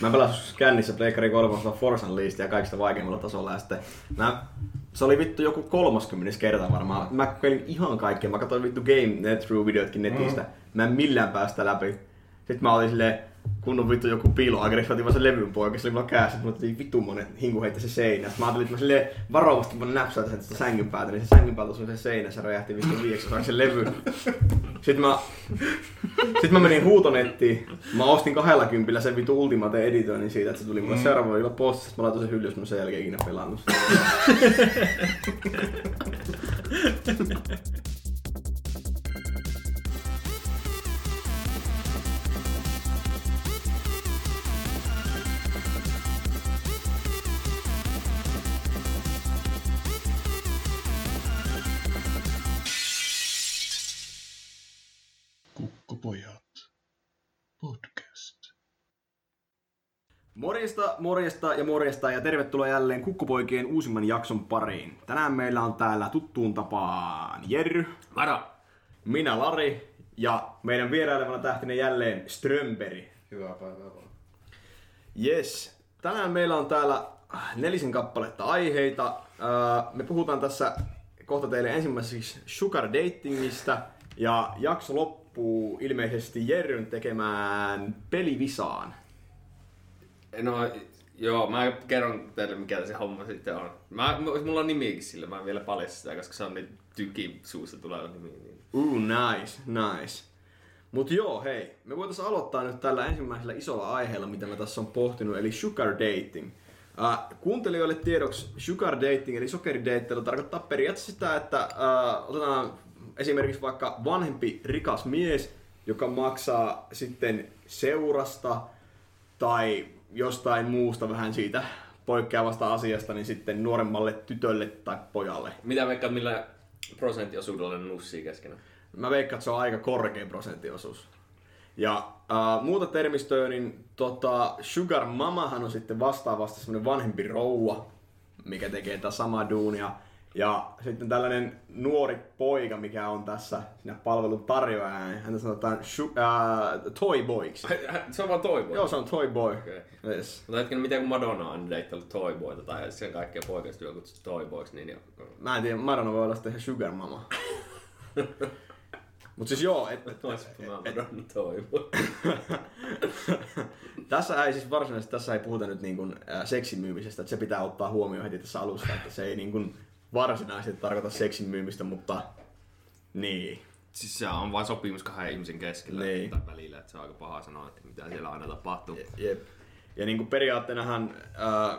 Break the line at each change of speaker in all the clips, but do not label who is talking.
Mä pelasin kännissä Pleikkari 3 Forsan liistiä kaikista vaikeimmalla tasolla ja sitten mä, se oli vittu joku 30 kerta varmaan. Mä kokeilin ihan kaikkea. Mä katsoin vittu Game Net Through videotkin netistä. Mm. Mä en millään päästä läpi. Sitten mä olin silleen, kunnon vittu joku piiloagressi, otin vaan sen levyn pois, se oli mulla kädessä, mutta oli vittu monen hinku heitti se seinä. Mä ajattelin, että mä silleen varovasti vaan näpsäytin sen sitä sängyn päältä, niin se sängyn päältä osui se seinä, se räjähti vittu viieksi, se sen levy. Sitten mä, sitten mä menin huutonettiin, mä ostin 20 sen vittu Ultimate Editorin siitä, että se tuli mulle mm. seuraavalla viikolla postissa, mä laitoin sen hyllyyn, jos mä sen jälkeen ikinä pelannut Morjesta, morjesta ja morjesta ja tervetuloa jälleen Kukkupoikien uusimman jakson pariin. Tänään meillä on täällä tuttuun tapaan Jerry,
Maro!
minä Lari ja meidän vierailevana tähtinen jälleen Strömberi.
Hyvää päivää vaan.
Yes, tänään meillä on täällä nelisen kappaletta aiheita. Ää, Me puhutaan tässä kohta teille ensimmäiseksi sugar datingista ja jakso loppuu ilmeisesti Jerryn tekemään pelivisaan.
No, joo, mä kerron teille mikä se homma sitten on. Mä, mulla on nimikin sillä, mä en vielä paljasta sitä, koska se on niin tyki suusta tuleva nimi. Niin.
Uh, nice, nice. Mut joo, hei, me voitais aloittaa nyt tällä ensimmäisellä isolla aiheella, mitä mä tässä on pohtinut, eli sugar dating. Uh, kuuntelijoille tiedoksi sugar dating, eli sokerideittely, tarkoittaa periaatteessa sitä, että uh, otetaan esimerkiksi vaikka vanhempi rikas mies, joka maksaa sitten seurasta tai jostain muusta vähän siitä poikkeavasta asiasta, niin sitten nuoremmalle tytölle tai pojalle.
Mitä veikkaat, millä prosenttiosuudella ne nussii keskenään?
Mä veikkaan, että se on aika korkea prosenttiosuus. Ja äh, muuta termistöä, niin tota, Sugar Mamahan on sitten vastaavasti semmoinen vanhempi rouva, mikä tekee tätä samaa duunia. Ja sitten tällainen nuori poika, mikä on tässä siinä palvelun tarjoajana, niin häntä sanotaan shu, äh, toy boyksi.
Se on vaan Toyboy.
Joo, se on toy boy.
Okei.
Yes.
Mutta hetken, miten kun Madonna on deittailut Toyboyta tai sen kaikkia poikaistyö kutsuttu Toyboyksi, niin...
Mä en tiedä, Madonna voi olla sitten Sugar Mama. Mut siis joo, et, et,
Mä Madonna Toyboy.
tässä ei siis varsinaisesti tässä ei puhuta nyt niin kuin, äh, seksin myymisestä, että se pitää ottaa huomioon heti tässä alussa, että se ei niin kuin, varsinaisesti tarkoita seksin myymistä, mutta niin.
Siis se on vain sopimus kahden ihmisen keskellä
Niin.
tai välillä, että se on aika paha sanoa, että mitä siellä aina tapahtuu.
Jep. Ja niin kuin periaatteenahan äh,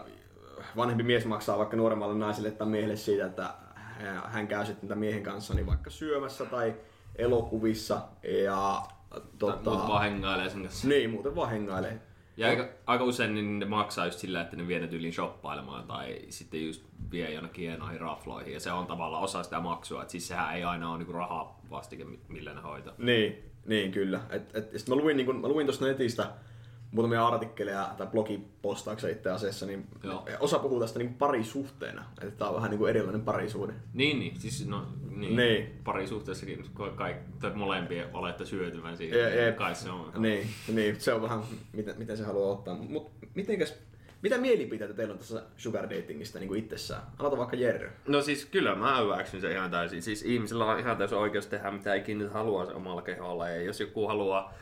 vanhempi mies maksaa vaikka nuoremmalle naiselle tai miehelle siitä, että hän käy sitten tämän miehen kanssa niin vaikka syömässä tai elokuvissa ja
Tota...
tota,
Muut vaan hengailee sen kanssa.
niin, muuten vaan hengailee.
Ja aika, aika usein niin ne maksaa just sillä, että ne vie ne tyyliin shoppailemaan tai sitten just vie jonnekin hienoihin rafloihin. Ja se on tavallaan osa sitä maksua. Että siis sehän ei aina ole niinku rahaa vastike, millä ne hoitaa.
Niin, niin kyllä. Et, et, sit mä luin, niin kun, mä luin tuosta netistä muutamia artikkeleja tai blogipostauksia itse asiassa, niin
Joo.
osa puhuu tästä niin parisuhteena. Että tää on vähän niin kuin erilainen parisuhde.
Niin, niin. Siis no, niin.
Niin.
Pari suhteessakin kai, tai molempien olette syötyvän siitä.
Je- jep.
Kai se on.
Niin, niin, se on vähän miten, miten se haluaa ottaa. Mut mitenkäs, mitä mielipiteitä teillä on tässä sugar datingista niin kuin itsessään? Aloita vaikka Jerry.
No siis kyllä mä hyväksyn sen ihan täysin. Siis ihmisellä on ihan täysin oikeus tehdä mitä ikinä haluaa sen omalla keholla. Ja jos joku haluaa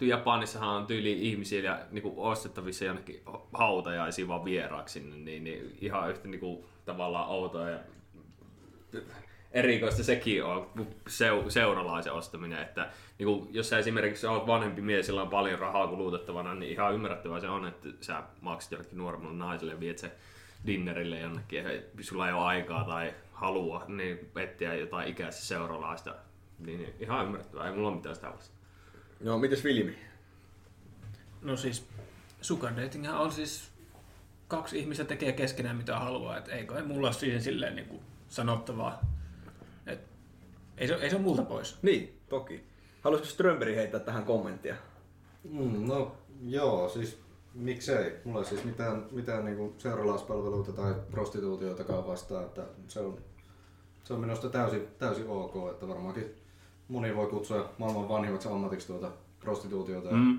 Japanissahan on tyyli ihmisiä niin ostettavissa jonnekin hautajaisiin vaan vieraaksi niin, niin ihan yhtä niin kuin, tavallaan outoa ja erikoista sekin on seu, seuralaisen ostaminen, että niin kuin, jos sä esimerkiksi olet vanhempi mies, sillä on paljon rahaa kulutettavana, niin ihan ymmärrettävää se on, että sä maksat jollekin nuoremmalle naiselle viet se dinnerille jonnekin, ja sulla ei ole aikaa tai halua niin etsiä jotain ikäistä seuralaista, niin ihan ymmärrettävää, ei mulla ole mitään sitä vastaan.
No, mites Vilmi?
No siis sugar datinghän on siis kaksi ihmistä tekee keskenään mitä haluaa, et eikö ei mulla ole siihen silleen niin kuin sanottavaa. Et ei, se, ei se ole multa pois.
Niin, toki. Haluaisiko Strömberi heittää tähän kommenttia?
Mm, no joo, siis miksei. Mulla ei siis mitään, mitään niinku seuralaispalveluita tai prostituutioitakaan vastaan, että se on, se on minusta täysin, täysin ok, että varmaankin moni voi kutsua maailman vanhimmaksi ammatiksi tuota prostituutiota.
Mm.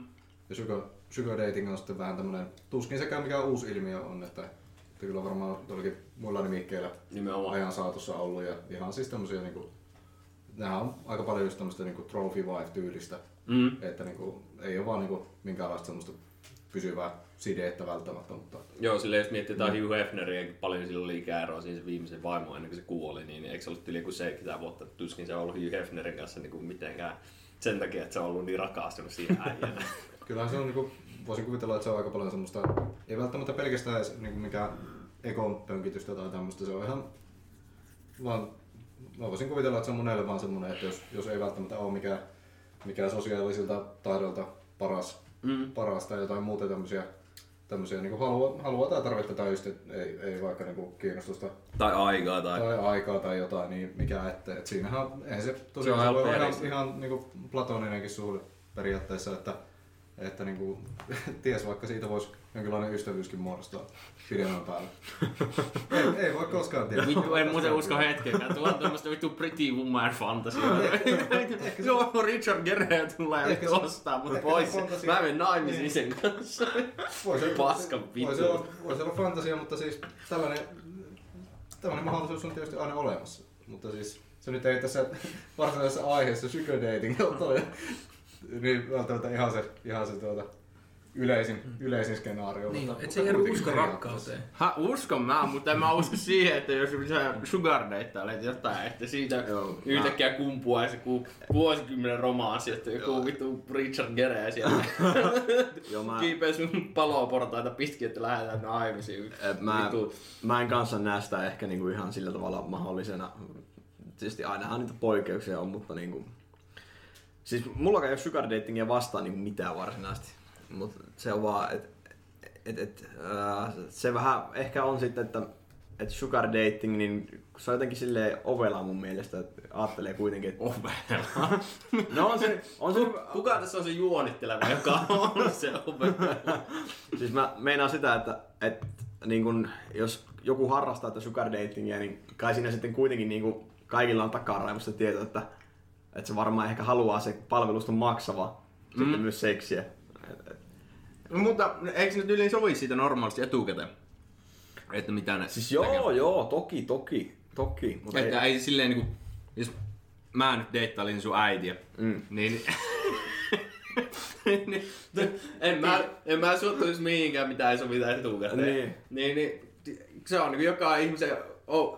Ja sugar, sugar dating on sitten vähän tämmönen, tuskin sekään mikä uusi ilmiö on, että, että kyllä varmaan jollakin muilla nimikkeillä
Nimenomaan.
ajan saatossa ollut ja ihan siis tämmösiä niinku, nämä on aika paljon just tämmöistä niinku trophy wife tyylistä,
Mm.
että niinku, ei ole vaan niinku minkäänlaista semmoista pysyvää sidettä välttämättä, mutta
Joo, silleen jos miettii jotain Hugh Hefneria, paljon sillä oli ikäeroa se viimeisen vaimo ennen kuin se kuoli, niin eikö se ollut yli kuin 70 vuotta, tuskin se on ollut Hugh Hefnerin kanssa niin kuin mitenkään sen takia, että se on ollut niin rakastunut siihen äijänä.
kyllähän se on niinku, voisin kuvitella, että se on aika paljon semmoista, ei välttämättä pelkästään edes niinku mikään ekon pönkitystä tai tämmöistä, se on ihan vaan, mä voisin kuvitella, että se on monelle vaan semmoinen, että jos, jos ei välttämättä ole mikään, mikään sosiaalisilta taidoilta paras,
Mm.
paras tai jotain muuta tämmöisiä, tämmöisiä niin haluaa, haluaa tai tarvetta tai just, ei, ei vaikka niin kiinnostusta
tai aikaa tai...
tai aikaa tai jotain, niin mikä ettei. Et siinähän ei se tosiaan se voi
ihan
olla ihan, ihan niin platoninenkin suhde periaatteessa, että, että niin kuin, ties vaikka siitä voisi jonkinlainen ystävyyskin muodostaa pidemmän päälle. ei, ei voi koskaan tietää.
Vittu, en muuten usko hetkeäkään. Tuolla on tämmöstä vittu Pretty Woman fantasia. Joo, Richard Gere tulee
Ehkä
ostaa mut pois.
se fantasia-
Mä menen naimisiin sen kanssa.
Voi se,
Paskan
Voi
vittu.
se, olla, voi se olla fantasia, mutta siis tällainen, tällainen mahdollisuus on tietysti aina olemassa. Mutta siis se nyt ei tässä varsinaisessa aiheessa sugar dating ole niin välttämättä ihan se, ihan se tuota, yleisin, yleisin skenaario.
Niin,
mutta-
et se
kuitenkin
usko rakkauteen.
Ha, uskon mä, mutta en mä usko siihen, että jos sä sugar datailet jotain, että siitä
Joo,
yhtäkkiä kumpuaisi joku vuosikymmenen romanssi, että joku vittu Richard Gere siellä
Joo, mä,
kiipeä sun paloportaita pitkin, että lähdetään naimisiin.
mä, mä en kanssa näe sitä ehkä niinku ihan sillä tavalla mahdollisena. Tietysti ainahan niitä poikkeuksia on, mutta niinku... Siis mulla ei ole sugar datingia vastaan niinku mitään varsinaisesti. Mutta se on vaan, että et, et, äh, se vähän ehkä on sitten, että et sugar dating, niin se on jotenkin silleen ovela mun mielestä, että ajattelee kuitenkin, että
Ovela.
no on se, on se,
Kuka tässä on se juonitteleva, joka on se ovela?
Siis mä meinaan sitä, että, että niin kun, jos joku harrastaa tätä sugar datingia, niin kai siinä sitten kuitenkin niin kun, kaikilla on takaraivossa tieto, että, että se varmaan ehkä haluaa se palvelusta maksava mm. sitten myös seksiä.
No, mutta eikö nyt yli sovi siitä normaalisti etukäteen? Että mitä ne
siis joo,
tekee?
joo, toki, toki, toki. Mutta
Että ei silleen niinku, jos mä nyt deittailin sun äitiä,
Mm.
niin, niin en, mä, en mä suottuisi mihinkään mitä ei sovita etukäteen.
Niin.
Niin, niin, se on niin joka ihmisen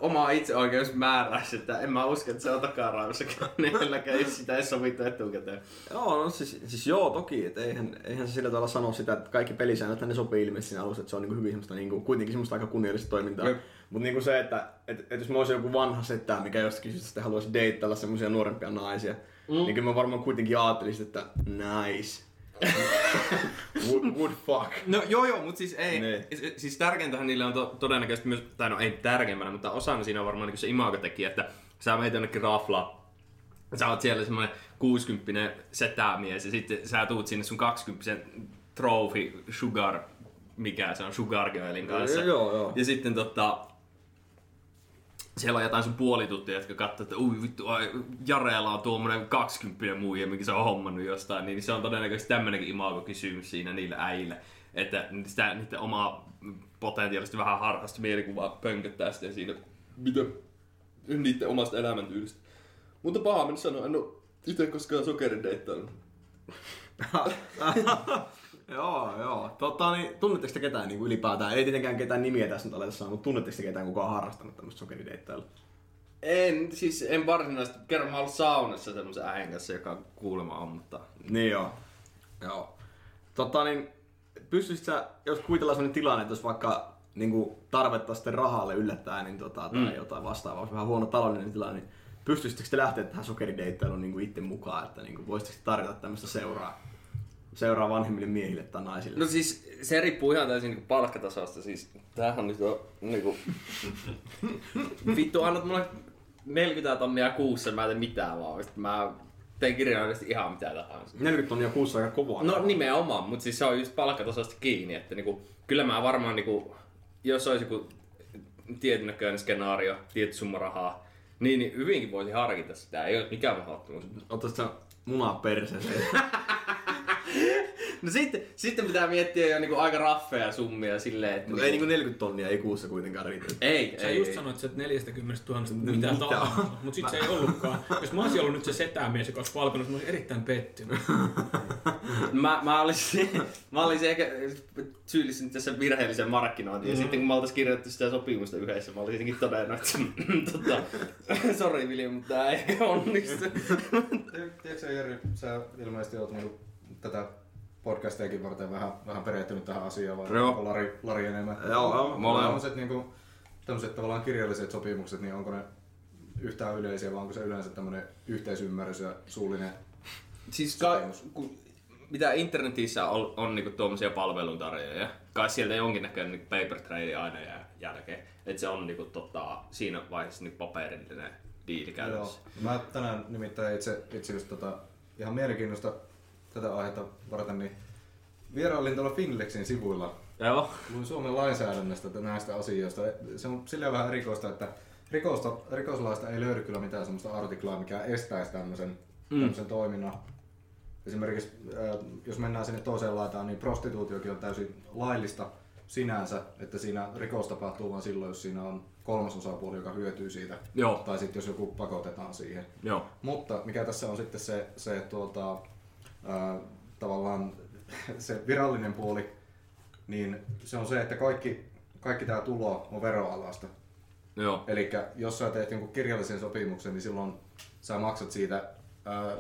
oma itseoikeus määräys, että en mä usko, että se on takaraivossa kenelläkään, jos sitä ei sovita etukäteen.
Joo, no siis, siis joo, toki. Et eihän, eihän se sillä tavalla sano sitä, että kaikki pelisäännöt ne sopii ilmeisesti siinä alussa, että se on niinku hyvin semmoista, niinku, kuitenkin semmoista aika kunniallista toimintaa. Mutta niinku se, että et, et jos mä olisin joku vanha settää, mikä jostakin syystä haluaisi deittailla semmoisia nuorempia naisia, mm. niin kyllä mä varmaan kuitenkin ajattelisin, että nice. would, would fuck.
No joo joo, mutta siis ei,
Niin.
siis- siis tärkeintähän niille on to, todennäköisesti myös, tai no ei tärkeimpänä, mutta osana siinä on varmaan niin se imagotekijä, että sä meet jonnekin raflaan, sä oot siellä semmoinen 60 setämies ja sitten sä tuut sinne sun 20 trophy sugar, mikä se on, sugar girlin kanssa.
Joo, joo.
Ja sitten tota, siellä on jotain sun puolituttuja, jotka katsoo, että ui vittu, ai, Jareella on tuommoinen 20 muija, mikä se on hommannut jostain, niin se on todennäköisesti tämmönenkin imago-kysymys siinä niille äijille, että sitä, niiden omaa potentiaalisesti vähän harhasta mielikuvaa pönköttää sitten siinä, mitä niiden omasta elämäntyylistä. Mutta paha mennä sanoa, en ole itse koskaan sokerideittaillut.
joo, joo. Tota, niin, tunnetteko te ketään niin kuin ylipäätään? Ei tietenkään ketään nimiä tässä nyt aleta sanoa, mutta tunnetteko te ketään, kuka on harrastanut tämmöistä sokerideittailua?
En, siis en varsinaisesti, kerran mä ollut saunassa semmoisen äijän kanssa, joka kuulemma on, mutta
Niin joo. Joo. Tota niin, pystyisit sä, jos kuvitellaan sellainen tilanne, että jos vaikka niin kuin tarvetta sitten rahalle yllättää, niin tota, tai
Mm.
jotain vastaavaa, olisi vähän huono taloudellinen tilanne, niin pystyisittekö te lähteä tähän sokerideittailuun niin kuin itse mukaan, että niin kuin, voisitteko te tarjota tämmöistä seuraa, seuraa vanhemmille miehille tai naisille?
No siis se riippuu ihan täysin niinku palkkatasosta. Siis tämähän nyt on niinku... Vittu, annat mulle 40 tonnia kuussa, mä en tee mitään vaan. Sitten mä teen kirjaimellisesti ihan mitä tahansa.
40 tonnia kuussa aika kovaa.
No nimenomaan, mutta siis se on just palkkatasosta kiinni, että niinku, kyllä mä varmaan niinku, jos olisi joku tietyn näköinen skenaario, tietty summa rahaa, niin, niin hyvinkin voisi harkita sitä, ei ole mikään mahdottomuus.
Ottaisitko sä munaa perseeseen?
No sitten, sitten pitää miettiä jo niinku aika raffeja summia silleen, että...
Mutta ei niinku 40 tonnia ei kuussa kuitenkaan riitä.
Ei,
Sä
ei,
just
ei.
sanoit, että 40 000
Mitä?
mitä tahansa, mutta sit se ei ollutkaan. Jos mä olisin ollut nyt se setämies, joka olisi palkannut, mä olisin erittäin pettynyt.
Mä, mä, olisin, mä olisin ehkä syyllistynyt tässä virheelliseen markkinointiin. Ja sitten kun mä oltais kirjoitettu sitä sopimusta yhdessä, mä olisinkin todennut, että tota, sori Vilja, mutta tää ei ehkä onnistu.
Tiedätkö sä, Jeri, sä ilmeisesti oot niinku tätä podcastiakin varten vähän, vähän perehtynyt tähän asiaan, vai
Joo.
onko Lari, Lari enemmän?
Joo, joo.
Mä olen-
Tämmöiset niinku, tämmöiset tavallaan kirjalliset sopimukset, niin onko ne yhtään yleisiä, vai onko se yleensä tämmöinen yhteisymmärrys ja suullinen
Siis ka, kun, mitä internetissä on, on niinku tuommoisia palveluntarjoajia, kai sieltä jonkinnäköinen niinku paper trade aina jää jälkeen. Että se on niinku, tota, siinä vaiheessa niinku paperillinen diili käytössä.
Joo. Mä tänään nimittäin itse, itse just tota, ihan mielenkiintoista tätä aihetta varten, niin vierailin tuolla Finlexin sivuilla.
Joo.
Luin Suomen lainsäädännöstä näistä asioista. Se on silleen vähän erikoista, että rikosta, rikoslaista ei löydy kyllä mitään sellaista artiklaa, mikä estäisi tämmöisen, mm. tämmöisen toiminnan. Esimerkiksi jos mennään sinne toiseen laitaan, niin prostituutiokin on täysin laillista sinänsä, että siinä rikos tapahtuu vain silloin, jos siinä on kolmas osapuoli, joka hyötyy siitä.
Joo.
Tai sitten jos joku pakotetaan siihen.
Joo.
Mutta mikä tässä on sitten se, se tuota, ää, tavallaan se virallinen puoli, niin se on se, että kaikki, kaikki tämä tulo on veroalasta.
Joo.
Eli jos sä teet jonkun kirjallisen sopimuksen, niin silloin sä maksat siitä, ää,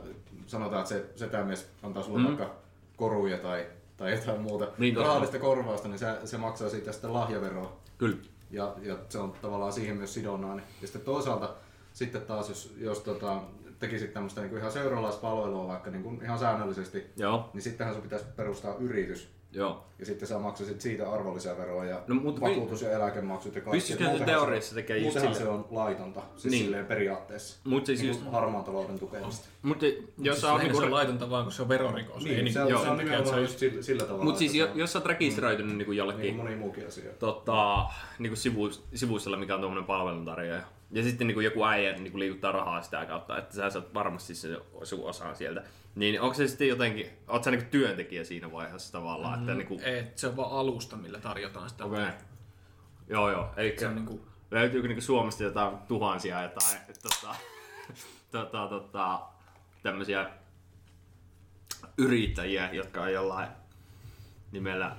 sanotaan, että se setämies antaa sulle
Mm.
vaikka koruja tai, tai jotain muuta
Niin,
rahallista korvausta, niin se, se maksaa siitä sitten lahjaveroa
Kyllä.
ja, ja se on tavallaan siihen myös sidonnainen. Ja sitten toisaalta sitten taas, jos, jos tota, tekisit tämmöistä niin ihan seuraalaispalvelua vaikka niin kuin ihan säännöllisesti,
Joo.
niin sittenhän sun pitäisi perustaa yritys.
Joo.
Ja sitten sä maksasit siitä arvonlisäveroa ja
No, mutta
vakuutus- ja eläkemaksut ja kaikki.
Pystyisikö se teoriassa tekemään just sille-
se on laitonta, siis
Niin.
niin. silleen periaatteessa.
Mut siis
niin
just,
harmaan talouden tukemista.
mut jos
Siis
sä oot
lähinnä
niinku,
se on laitonta vaan, kun se on verorikos.
Niin,
niin,
se, on,
joo,
se on
se
nimenomaan
on
just sillä, sillä tavalla.
mut siis
on
jos sä oot rekisteröitynyt niinku
niin kuin
jollekin
moni muukin asia.
tota, niinku sivu, sivustolla, mikä on tuommoinen palveluntarjoaja. Ja sitten niinku joku äijä niinku liikuttaa rahaa sitä kautta, että sä saat varmasti se sun osaa sieltä. Niin onko se sitten jotenkin, oot sä niinku työntekijä siinä vaiheessa tavallaan, että niinku,
Et, se on vaan alusta, millä tarjotaan sitä.
okei. Okay. Joo joo, eli
Se on niinku,
löytyykö niinku Suomesta jotain tuhansia jotain, tota, tota, tota, tämmöisiä yrittäjiä, jotka on jollain nimellä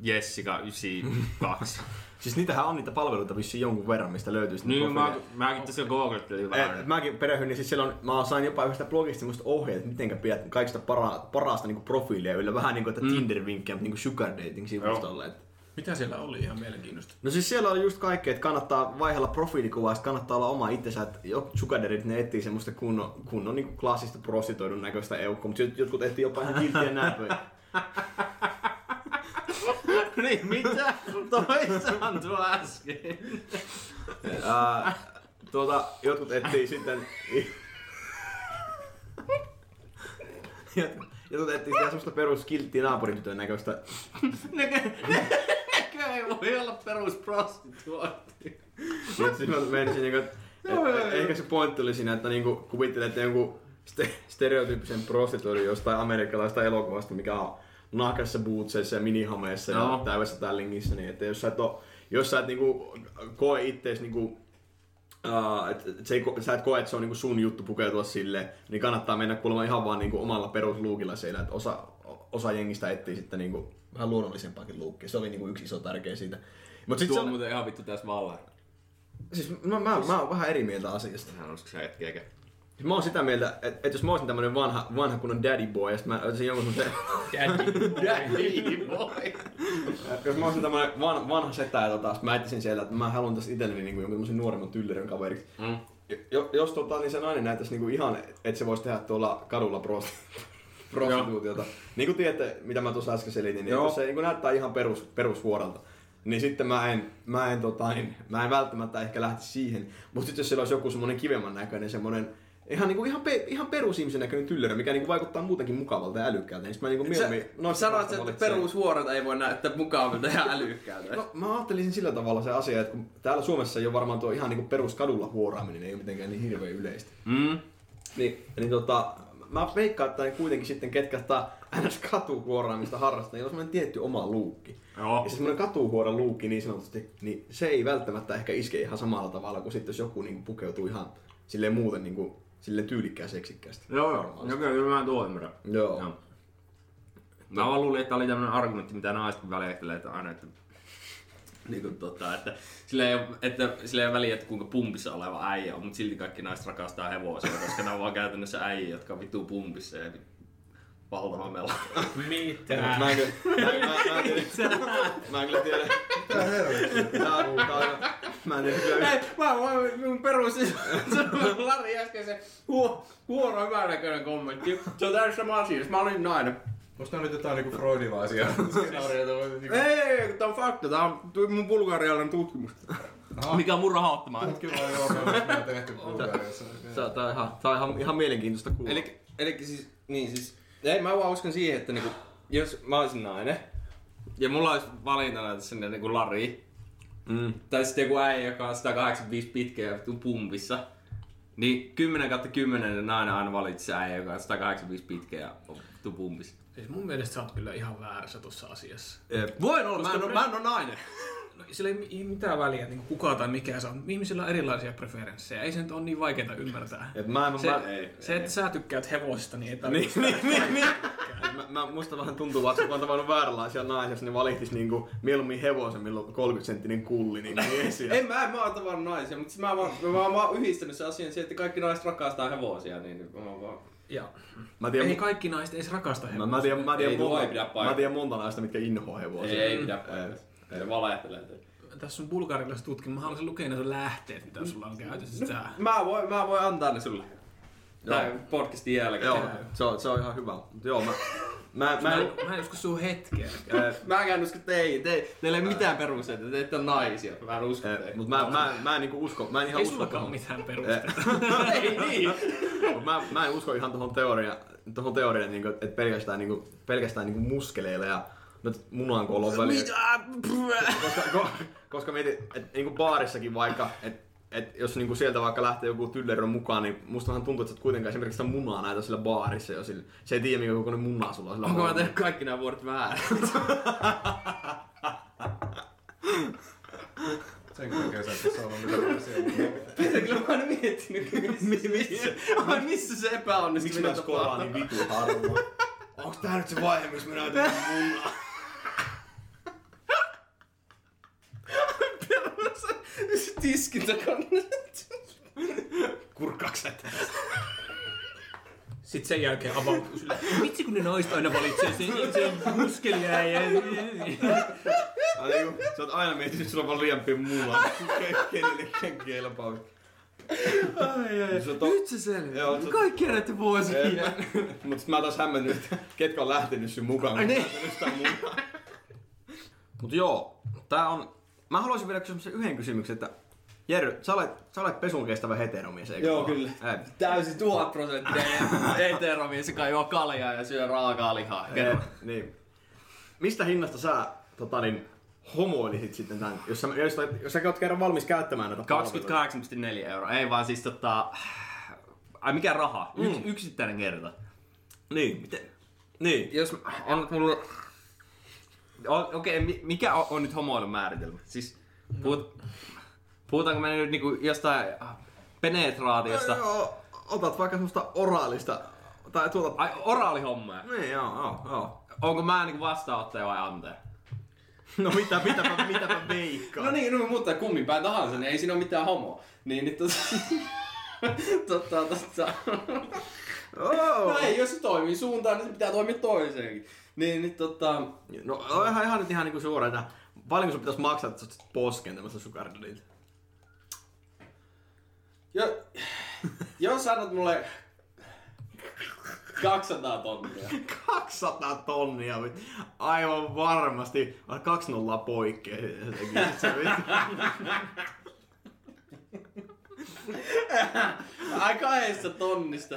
Jessica 92.
Siis niitähän on niitä palveluita vissiin jonkun verran, mistä löytyy sitten
Niin, mä, mäkin tässä googlettelin
Eh,
vähän.
mäkin perehdyin, niin siis siellä on, mä sain jopa yhdestä blogista semmoista ohjeet, että miten pidät kaikista para, parasta niinku profiilia yllä. Vähän niinku, että mm. Tinder-vinkkejä, mutta niinku sugar dating sivustolle. Et.
mitä siellä oli ihan mielenkiintoista?
No siis siellä oli just kaikkea, että kannattaa vaihella profiilikuvaa, sit kannattaa olla oma itsensä, että jo sugaderit ne etsii semmoista kunnon, kunnon niin klassista prostitoidun näköistä eukkoa, mutta jotkut etsii jopa ihan kilttiä näpöjä.
niin, mitä? Toisaan tuo äsken.
Ää, tuota, jotkut etsii sitten... Jotkut- etsii sitä semmoista perus naapuritytön näköistä
Nekö, nekö ei voi olla perus prostituointi.
Mutta siis mä menisin niinku, että et, ehkä se pointti oli siinä, että niinku kuvittelette jonkun ste- stereotyyppisen prostituoidun jostain amerikkalaista elokuvasta, mikä on nahkassa bootseissa ja minihameissa ja
Joo.
täydessä tällingissä, niin että jos sä et, oo, jos sä et niinku koe ittees niinku Uh, et, et se ei, sä et koe, että se on niinku sun juttu pukeutua silleen, niin kannattaa mennä kuulemma ihan vaan niinku omalla perusluukilla siellä, että osa, osa jengistä etsii sitten niinku vähän luonnollisempaakin luukkia. Se oli niinku yksi iso tärkeä siitä. Mut sit
Tuo
se
on
on,
muuten ihan vittu tässä vallan.
siis mä, mä, mä oon vähän eri mieltä asiasta.
Hän usko sä hetkeäkään.
Siis Mä oon sitä mieltä, että, että jos mä olisin tämmönen vanha, vanha kunnon daddy boy, ja sit mä olisin jonkun semmosen,
Daddy boy.
että jos mä olisin tämmönen van, vanha setä, ja tota, mä etsisin siellä, että mä haluan tässä itselleni niinku jonkun tämmösen nuoremman tyllerön kaveriksi.
Mm.
Jo, jos tota, niin se nainen näyttäisi niinku ihan, että se voisi tehdä tuolla kadulla prosti, prostituutiota. niin kuin tiedätte, mitä mä tuossa äsken selitin, niin jos se niinku näyttää ihan perus, perusvuorolta, niin sitten mä en, mä en, tota, niin, mä en välttämättä ehkä lähtisi siihen. Mutta sitten jos siellä olisi joku semmonen kivemman näköinen, semmonen ihan, niinku, ihan, pe, ihan perusihmisen näköinen tyllerö, mikä niinku vaikuttaa muutenkin mukavalta ja älykkäältä, niin mä niinku mieluummin... noista
Sanoit, että perusvuorot ei voi näyttää mukavilta ja älykkäältä.
No, mä ajattelisin sillä tavalla se asia, että kun täällä Suomessa ei ole varmaan tuo ihan niinku peruskadulla huoraaminen, ei ole mitenkään niin hirveän yleistä.
Mm.
Niin, niin tota, mä veikkaan, että kuitenkin sitten ketkä sitä ns. katuhuoraamista harrastaa, niillä on semmoinen tietty oma luukki.
Joo.
Ja se semmoinen katuhuoran luukki niin sanotusti, niin se ei välttämättä ehkä iske ihan samalla tavalla kuin sitten jos joku niin kuin pukeutuu ihan silleen muuten niin kuin, silleen tyylikkään seksikkäästi.
Joo, joo. Joo, kyllä mä tuon ymmärrän.
Joo.
Joo. Mä vaan luulin, että oli tämmönen argumentti, mitä naiset väliä että aina, että niin kuin, tota, että sillä ei, ole, että sillä ei ole väliä, että kuinka pumpissa oleva äijä on, mutta silti kaikki naiset rakastaa hevosia, koska ne on vaan käytännössä äijä, jotka on vittu pumpissa ja valtava mela.
Mitä?
Mä en kyllä, mä, mä, mä, en tiedä, mä en kyllä tiedä.
Mitä helvettiä?
Tää on, tää on, mä en tiedä kyllä
Ei, mä, mä, mun perus, se on Lari äsken se huo, huono hyvän näköinen kommentti. Se on täysin sama asia, jos mä olin nainen.
Onko tää nyt jotain niinku freudilaisia skenaarioita? Niinku-
Ei, ei, ei, tää on fakta, tää on mun bulgarialainen tutkimus.
Aha.
Mikä on mun rahoittamaan.
Kyllä joo, me ollaan tehty Bulgariassa.
Tää, on ihan, tää on ihan, ihan mielenkiintoista kuulla.
Eli, eli siis, niin siis, ei mä vaan uskon siihen, että niinku, jos mä olisin nainen, ja mulla olisi valintana tässä niinku Lari,
Mm.
tai sitten joku äijä, joka on 185 pitkä ja vittu pumpissa, niin 10 kautta 10 nainen aina valitsisi äijä, joka on 185 pitkä ja on pumpissa.
Siis mun mielestä sä oot kyllä ihan väärässä tuossa asiassa.
Voin olla, mä en, oo- mä en ole nainen.
No, sillä ei mi- mitään väliä, niin kuka tai mikä se on. Ihmisillä on erilaisia preferenssejä. Ei se nyt ole niin vaikeaa ymmärtää.
Et mä, mä,
Se,
mä,
se, että sä tykkäät hevosista, niin ei
niin,
tarvitse.
niin, niin, niin. Mä, mä, musta vähän tuntuu, vaan, että kun on tavannut vääränlaisia naisia, niin ne valihtis niinku mieluummin hevosen, milloin 30 senttinen kulli niin miesiä.
En mä, en mä oon tavannut naisia, mutta mä, vaan, mä, vaan, mä oon yhdistänyt sen asian siihen, että kaikki naiset rakastaa hevosia, niin mä oon vaan...
Ja.
Mä tiedän,
Ei kaikki naiset edes rakasta
mä,
hevosia.
mä tiedän, mä tiedän,
Ei, tuo
monta,
ei pidä
mä tiedän monta naista, mitkä inhoaa hevosia.
Ei, ei pidä
Ei.
paikkaa. Se valehtelee.
Tässä on bulgarilaiset tutkimus. Mä haluaisin lukea näitä lähteet, mitä sulla on käytössä. Sä...
Mä voin, mä voin antaa ne sulle. Tää podcastin jälkeen.
Joo, se on, se on ihan hyvä. Joo, mä, mä, mä, en,
mä en usko sun hetkeä.
äh,
Mä en usko teihin. Te, teillä ei mitään perusteita. Te ette ole naisia. Mä en usko
äh,
teihin.
mut mä, mä, mä en niinku usko, mä en ihan
Ei
usko
sullakaan
tohon.
mitään perusteita.
ei niin.
Mut mä, mä en usko ihan tohon teoriaan, tohon teoriaan, niinku, että pelkästään, niinku, pelkästään niinku muskeleilla ja nyt munankoolo on väliä. Koska, ko, koska mietin, että niinku baarissakin vaikka, että et jos niinku sieltä vaikka lähtee joku tyllerö mukaan, niin musta vähän tuntuu, että sä kuitenkaan esimerkiksi sitä munaa näitä sillä baarissa jo sillä. Se ei tiedä, minkä kokoinen munaa sulla on sillä
Onko mä tehnyt kaikki nämä vuodet väärin?
Sen takia sä et saa olla mitään asiaa.
Kyllä mä oon miettinyt, missä, missä, missä se epäonnistui.
Miksi mä skolaan niin vitu harvoin? Onks tää nyt se vaihe, missä me näytetään munaa?
Se tiskin takana.
Kurkkakset.
Sitten sen jälkeen avautuu sille. Vitsi kun ne naiset aina valitsee sen, sen muskelia ja...
Niinku, sä oot aina miettinyt, että sulla on vaan liian pieni mulla. Kenellekään kelpaa.
Ai ai.
Se on to-
Nyt se selvii.
Joo, se-
Kaikkia näitä vuosia.
Mut sit mä taas hämmennyt, että ketkä on lähtenyt sun mukaan.
Ai niin.
munaa. Mut joo, tää on... Mä haluaisin vielä kysyä yhden kysymyksen, että Jerry, sä olet, sä olet pesun kestävä heteromies, eikö
Joo,
vaan?
kyllä.
Ei.
Täysin tuhat prosenttinen heteromies, joka juo kaljaa ja syö raakaa lihaa.
Eh, niin. Mistä hinnasta sä tota, niin, homoilisit sitten tän, jos sä, jos, jos sä oot kerran valmis käyttämään näitä palveluita?
28,4 euroa. Ei vaan siis tota... Ai mikä raha? Yks,
Mm.
Yksittäinen kerta.
Niin, miten? Niin.
Jos on mulla... Okei, okay, mikä on, on nyt homoilun määritelmä? Siis puhut, puhutaanko me nyt niinku jostain penetraatiosta?
Joo, otat vaikka semmoista oraalista, tai tuotat...
Ai oraalihommaa.
Niin, joo, joo, joo.
Onko mä niinku vastaanottaja vai antaja?
No mitä, mitäpä, mitäpä veikkaa?
No niin, no, mutta kummin päin tahansa, niin ei siinä ole mitään homoa. Niin, niin tota... totta, totta.
Oh.
No ei, jos se toimii suuntaan, niin se pitää toimia toiseenkin. Niin, niin tota...
No ihan, ihan nyt ihan niinku suoraan, että paljonko sun pitäisi maksaa, että sä posken tämmöistä sugar?
Jo, jos annat mulle 200 tonnia.
200 tonnia, aivan varmasti. Kaksi nollaa poikkea.
Ai kahdesta tonnista.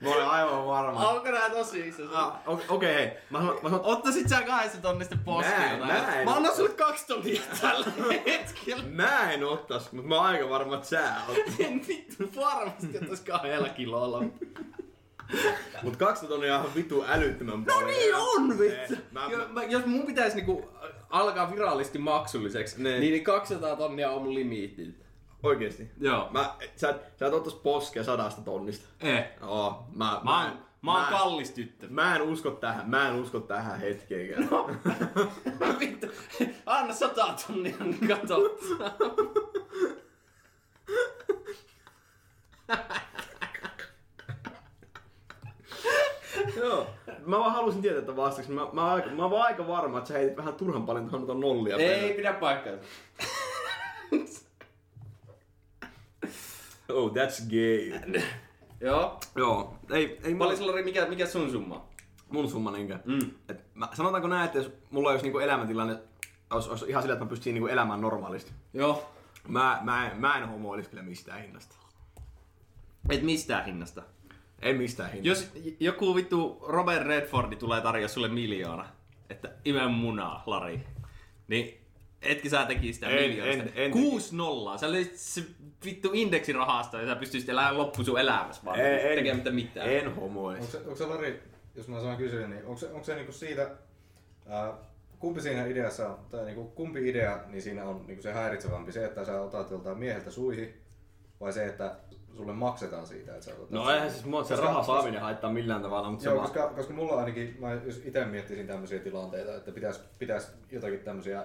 Mä olen aivan varma.
Onko nää tosissaan?
Ah, Okei, okay, hei. Mä sanon, mä sanon,
Ottaisit sä kahdesta tonnista postia?
Mä en- mä en-
Mä annan sulle kaksi tonnia tällä hetkellä.
mä en ottais, mutta mä oon aika varma, että sä oot.
En vittu varmasti ottais kahdella kilolla.
Mut 200 tonnia on vitu älyttömän paljon.
No niin on vittu!
Eh, Mä,
Jo-
mä,
mä- Jos mun pitäisi niinku alkaa virallisesti maksulliseksi,
Niin.
niin, niin 200 tonnia on mun limiitti.
Oikeesti.
Joo.
Mä, sä, sä et ottais poskea sadasta tonnista.
Eh.
Oo, mä,
Mä oon, mä oon
mä,
kallis tyttö.
Mä en usko tähän, mä en usko tähän hetkeen. No.
Vittu, anna 100 tonnia, niin katsotaan.
Joo. Mä vaan halusin tietää, että vastaksi. Mä, mä, oon aika, mä oon vaan aika varma, että sä heitit vähän turhan paljon tuohon nollia.
Ei pidä paikkaansa.
That's gay.
Joo.
Joo. Ei, ei
Paljon sulla oli, mikä, mikä sun summa?
mun summa niinkö.
Mm.
Et mä, sanotaanko näin, että jos mulla olisi niinku elämäntilanne, olisi, olisi ihan sillä, että mä pystyisin niinku elämään normaalisti.
Joo.
Mä, mä, en, mä en homoilisi kyllä mistään hinnasta.
Et mistään hinnasta.
En mistään hinnasta.
Jos joku vittu Robert Redfordi tulee tarjoa sulle miljoona, että ime munaa, Lari, niin etkö sä tekisi sitä
En-
miljoonasta?
en- en
Kuusi nollaa. Sä olisit se vittu indeksirahasta ja sä pystyisit elämään loppu sun elämässä vaan.
En- en-
tekemättä mitään.
En
Onko
homoilisi.
se, onko se Lari, jos mä saan kysyä, niin onko se, onko se niinku siitä, ää, kumpi siinä ideassa on, tai niinku, kumpi idea niin siinä on niinku se häiritsevämpi, se, että sä otat joltain mieheltä suihin, vai se, että sulle maksetaan siitä, että sä otat
No eihän siis mua se
Koska-
raha saaminen haittaa millään tavalla, mutta se
Joo,
vaan...
koska, koska mulla ainakin, mä jos itse miettisin tämmöisiä tilanteita, että pitäisi pitäis jotakin tämmöisiä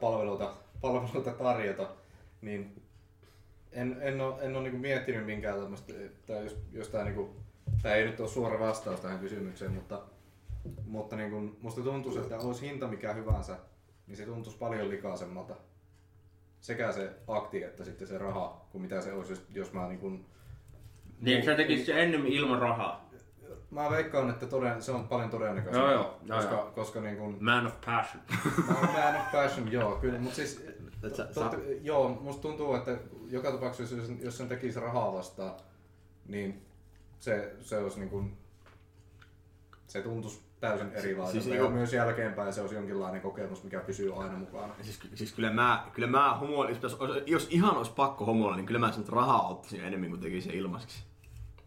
palveluita, palveluita tarjota, niin en, en ole, en ole niinku miettinyt minkään tämmöistä, että jos, jos tämä niinku, tää ei nyt ole suora vastaus tähän kysymykseen, mutta, mutta niinku, musta tuntuisi, että olisi hinta mikä hyvänsä, niin se tuntuisi paljon likaisemmalta. Sekä se akti että sitten se raha, kuin mitä se olisi, jos, jos mä niinku,
Niin, sä tekisit se ennemmin ilman rahaa.
Mä veikkaan, että toden, se on paljon todennäköistä.
Joo, joo, joo,
koska,
joo.
koska niin kuin,
Man of passion.
man of passion, joo, kyllä, mutta siis,
sä-
totta,
sä-
joo, musta tuntuu, että joka tapauksessa, jos, jos sen tekisi rahaa vastaan, niin se, se olisi niin kuin, se tuntuisi täysin erilaiselta.
Siis
Siis
niinku-
ja myös jälkeenpäin se olisi jonkinlainen kokemus, mikä pysyy aina mukana.
Siis, siis kyllä mä, kyllä mä homoilisi, jos, jos ihan olisi pakko homoilla, niin kyllä mä sen rahaa ottaisin enemmän kuin tekisin ilmaiseksi.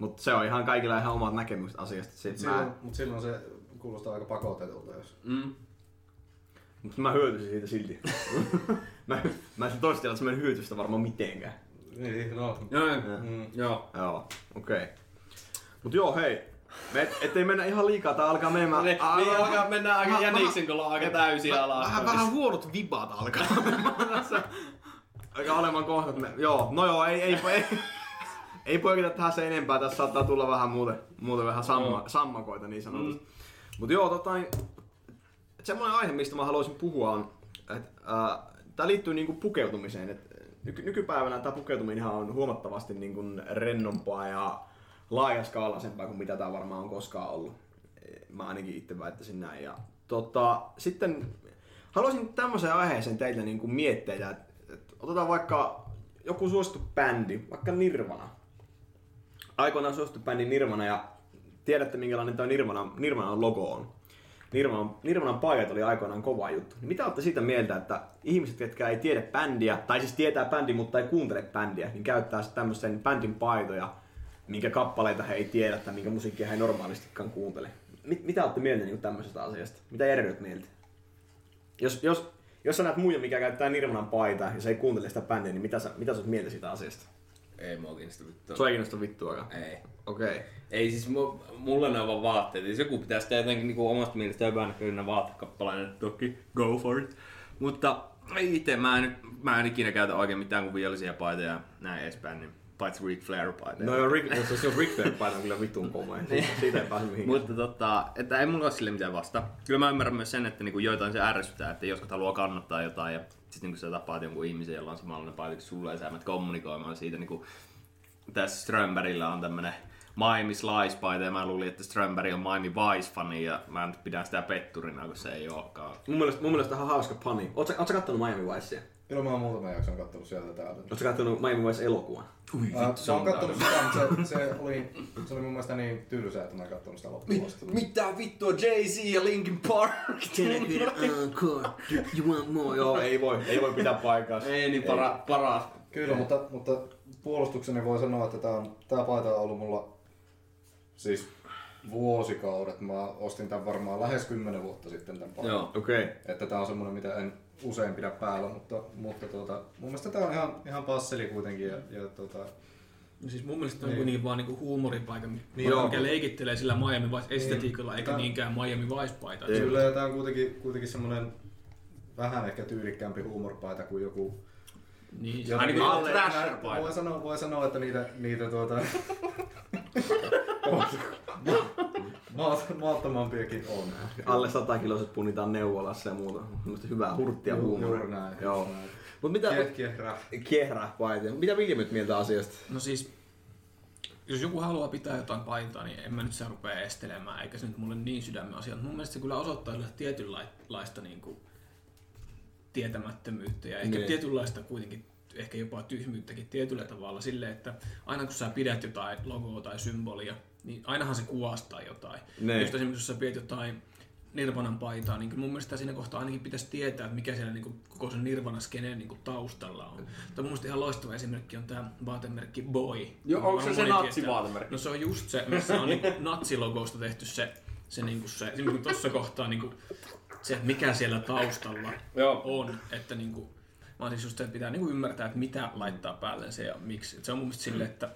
Mutta se on ihan kaikilla ihan omat näkemykset asiasta. Sit
Silloin,
mä,
mutta silloin se kuulostaa aika pakotetulta, jos...
Mm.
mutta mä hyötyisin siitä silti. mä, mä en toista että mä en hyötyistä varmaan mitenkään.
Niin, no,
Joo, joo.
mm.
joo.
Joo, okei. Okay. Mut joo, hei. Me, et, ettei mennä ihan liikaa, tää alkaa menemään...
Niin,
a-
niin
a-
alkaa mennä aika jäniksen, kun ollaan aika täysin alas.
Vähän, vähän huonot vibat alkaa. Aika olemaan kohta, että me, joo, no joo, ei, ei, ei, ei poikita tähän se enempää, tässä saattaa tulla vähän muuten, muuten vähän samma,
Joo.
sammakoita niin sanotusti. Mm. Mut joo, tota, niin, semmoinen aihe, mistä mä haluaisin puhua on, että äh, tää liittyy niinku pukeutumiseen. Et nyky- nykypäivänä tämä pukeutuminen on huomattavasti niinku rennompaa ja laajaskaalaisempaa kuin mitä tämä varmaan on koskaan ollut. Mä ainakin itse väittäisin näin. Ja, tota, sitten haluaisin tämmöiseen aiheeseen teille niinku mietteitä, että et otetaan vaikka joku suosittu bändi, vaikka Nirvana. Aikoinaan suosittu bändi Nirvana ja tiedätte minkälainen tuo Nirvana, Nirvanan logo on. Nirvanan, Nirvanan paikat oli aikoinaan kova juttu. Niin mitä olette siitä mieltä, että ihmiset, jotka ei tiedä bändiä, tai siis tietää bändi, mutta ei kuuntele bändiä, niin käyttää tämmöisen bändin paitoja, minkä kappaleita he ei tiedä tai minkä musiikkia he normaalistikaan kuuntele. Mit, mitä olette mieltä niin tämmöisestä asiasta? Mitä olet mieltä? Jos, jos, jos sä näet muija, mikä käyttää Nirvanan paitaa ja se ei kuuntele sitä bändiä, niin mitä sä, mitä sä oot mieltä siitä asiasta?
Ei mua kiinnosta vittua.
Sua ei kiinnosta vittuakaan.
Ei.
Okei. Okay.
Ei siis mu, mulla ne on vaan vaatteet. Jos joku pitää sitä jotenkin niinku omasta mielestä hyvän näköinen vaatekappaleinen, niin toki go for it. Mutta itse mä en, mä en ikinä käytä oikein mitään kuin viallisia paitoja ja näin edespäin, niin paitsi Ric Flair paitoja.
No joo, Rick, jos se on Rick Flair paita on kyllä vittuun komea. Siitä, siitä ei pääse mihinkään.
Mutta tota, että ei mulla ole sille mitään vasta. Kyllä mä ymmärrän myös sen, että niinku joitain se ärsyttää, että joskus haluaa kannattaa jotain ja sitten niinku sä tapaat jonkun ihmisen, jolla on samanlainen paita kuin sulle ja sä menet kommunikoimaan siitä. Niinku, tässä Strömbergillä on tämmönen Miami Slice-paita ja mä luulin, että Strömberg on Miami Vice-fani ja mä nyt pidän sitä petturina, kun se ei olekaan.
Mun mielestä, mun mielestä ihan hauska pani. Ootko, ootko kattonut Miami Vicea?
Kyllä mä oon muutaman jakson kattonut sieltä täällä.
Ootko kattonut Miami Vice elokuvan?
Ui,
Äh, mä oon kattonut sitä, mutta se, se, oli, se oli mun mielestä niin tylsää, että mä en kattonut sitä loppuun asti.
Mitä vittua Jay-Z ja Linkin Park?
You want more? Joo, ei voi, ei voi pitää paikkaa.
ei niin para, paras.
Kyllä, mutta, mutta puolustukseni voi sanoa, että tää, on, tää paita on ollut mulla siis vuosikaudet. Mä ostin tämän varmaan lähes 10 vuotta sitten tämän paidan.
Joo.
Okei. Okay.
Että tää on semmonen, mitä en usein pidä päällä, mutta, mutta tuota, mun mielestä tää on ihan, ihan passeli kuitenkin. Ja, ja tuota,
No siis mun mielestä on
Niin.
kuitenkin vaan niinku huumoripaita,
Niin
mikä
joo.
leikittelee sillä Miami Vice estetiikalla, eikä
Tää-
niinkään Miami Vice-paita.
Ei.
Kyllä, ja tää on kuitenkin, kuitenkin semmonen vähän ehkä tyylikkäämpi huumoripaita kuin joku...
Niin,
joku-
Ainakin
alle-. Voi sanoa, voi sanoa, että niitä, niitä tuota... maat, maattomampiakin on.
Alle 100 kiloiset punnitaan neuvolassa ja muuta. Semmoista hyvää hurttia
Juuri
huumoria.
näin,
Joo.
näin.
Mut mitä...
Kieh, kiehrää.
Kiehrää paita. Mitä Vilja nyt mieltä asiasta?
No siis, jos joku haluaa pitää jotain paitaa, niin en mä nyt saa rupea estelemään, eikä se nyt mulle niin sydämen asia. Mun mielestä se kyllä osoittaa tietynlaista niin kuin, tietämättömyyttä ja ehkä
Niin.
tietynlaista kuitenkin ehkä jopa tyhmyyttäkin tietyllä tavalla sille, että aina kun sä pidät jotain logoa tai symbolia, niin ainahan se kuvastaa jotain.
Niin.
Just esimerkiksi jos sä pidät jotain Nirvanan paitaa, niin kyllä mun mielestä siinä kohtaa ainakin pitäisi tietää, että mikä siellä niin kuin, koko sen Nirvana-skeneen niin kuin, taustalla on. Tai mun mielestä ihan loistava esimerkki on tämä vaatemerkki Boy.
Joo, onko se se natsivaatemerkki?
No se on just se, missä on niinku natsilogosta tehty se, se, niinku se esimerkiksi tuossa kohtaa niinku, se, että mikä siellä taustalla
Joo.
on. Että niinku, vaan siis just se, että pitää niinku ymmärtää, että mitä laittaa päälle se ja miksi. Et se on mun mielestä silleen, että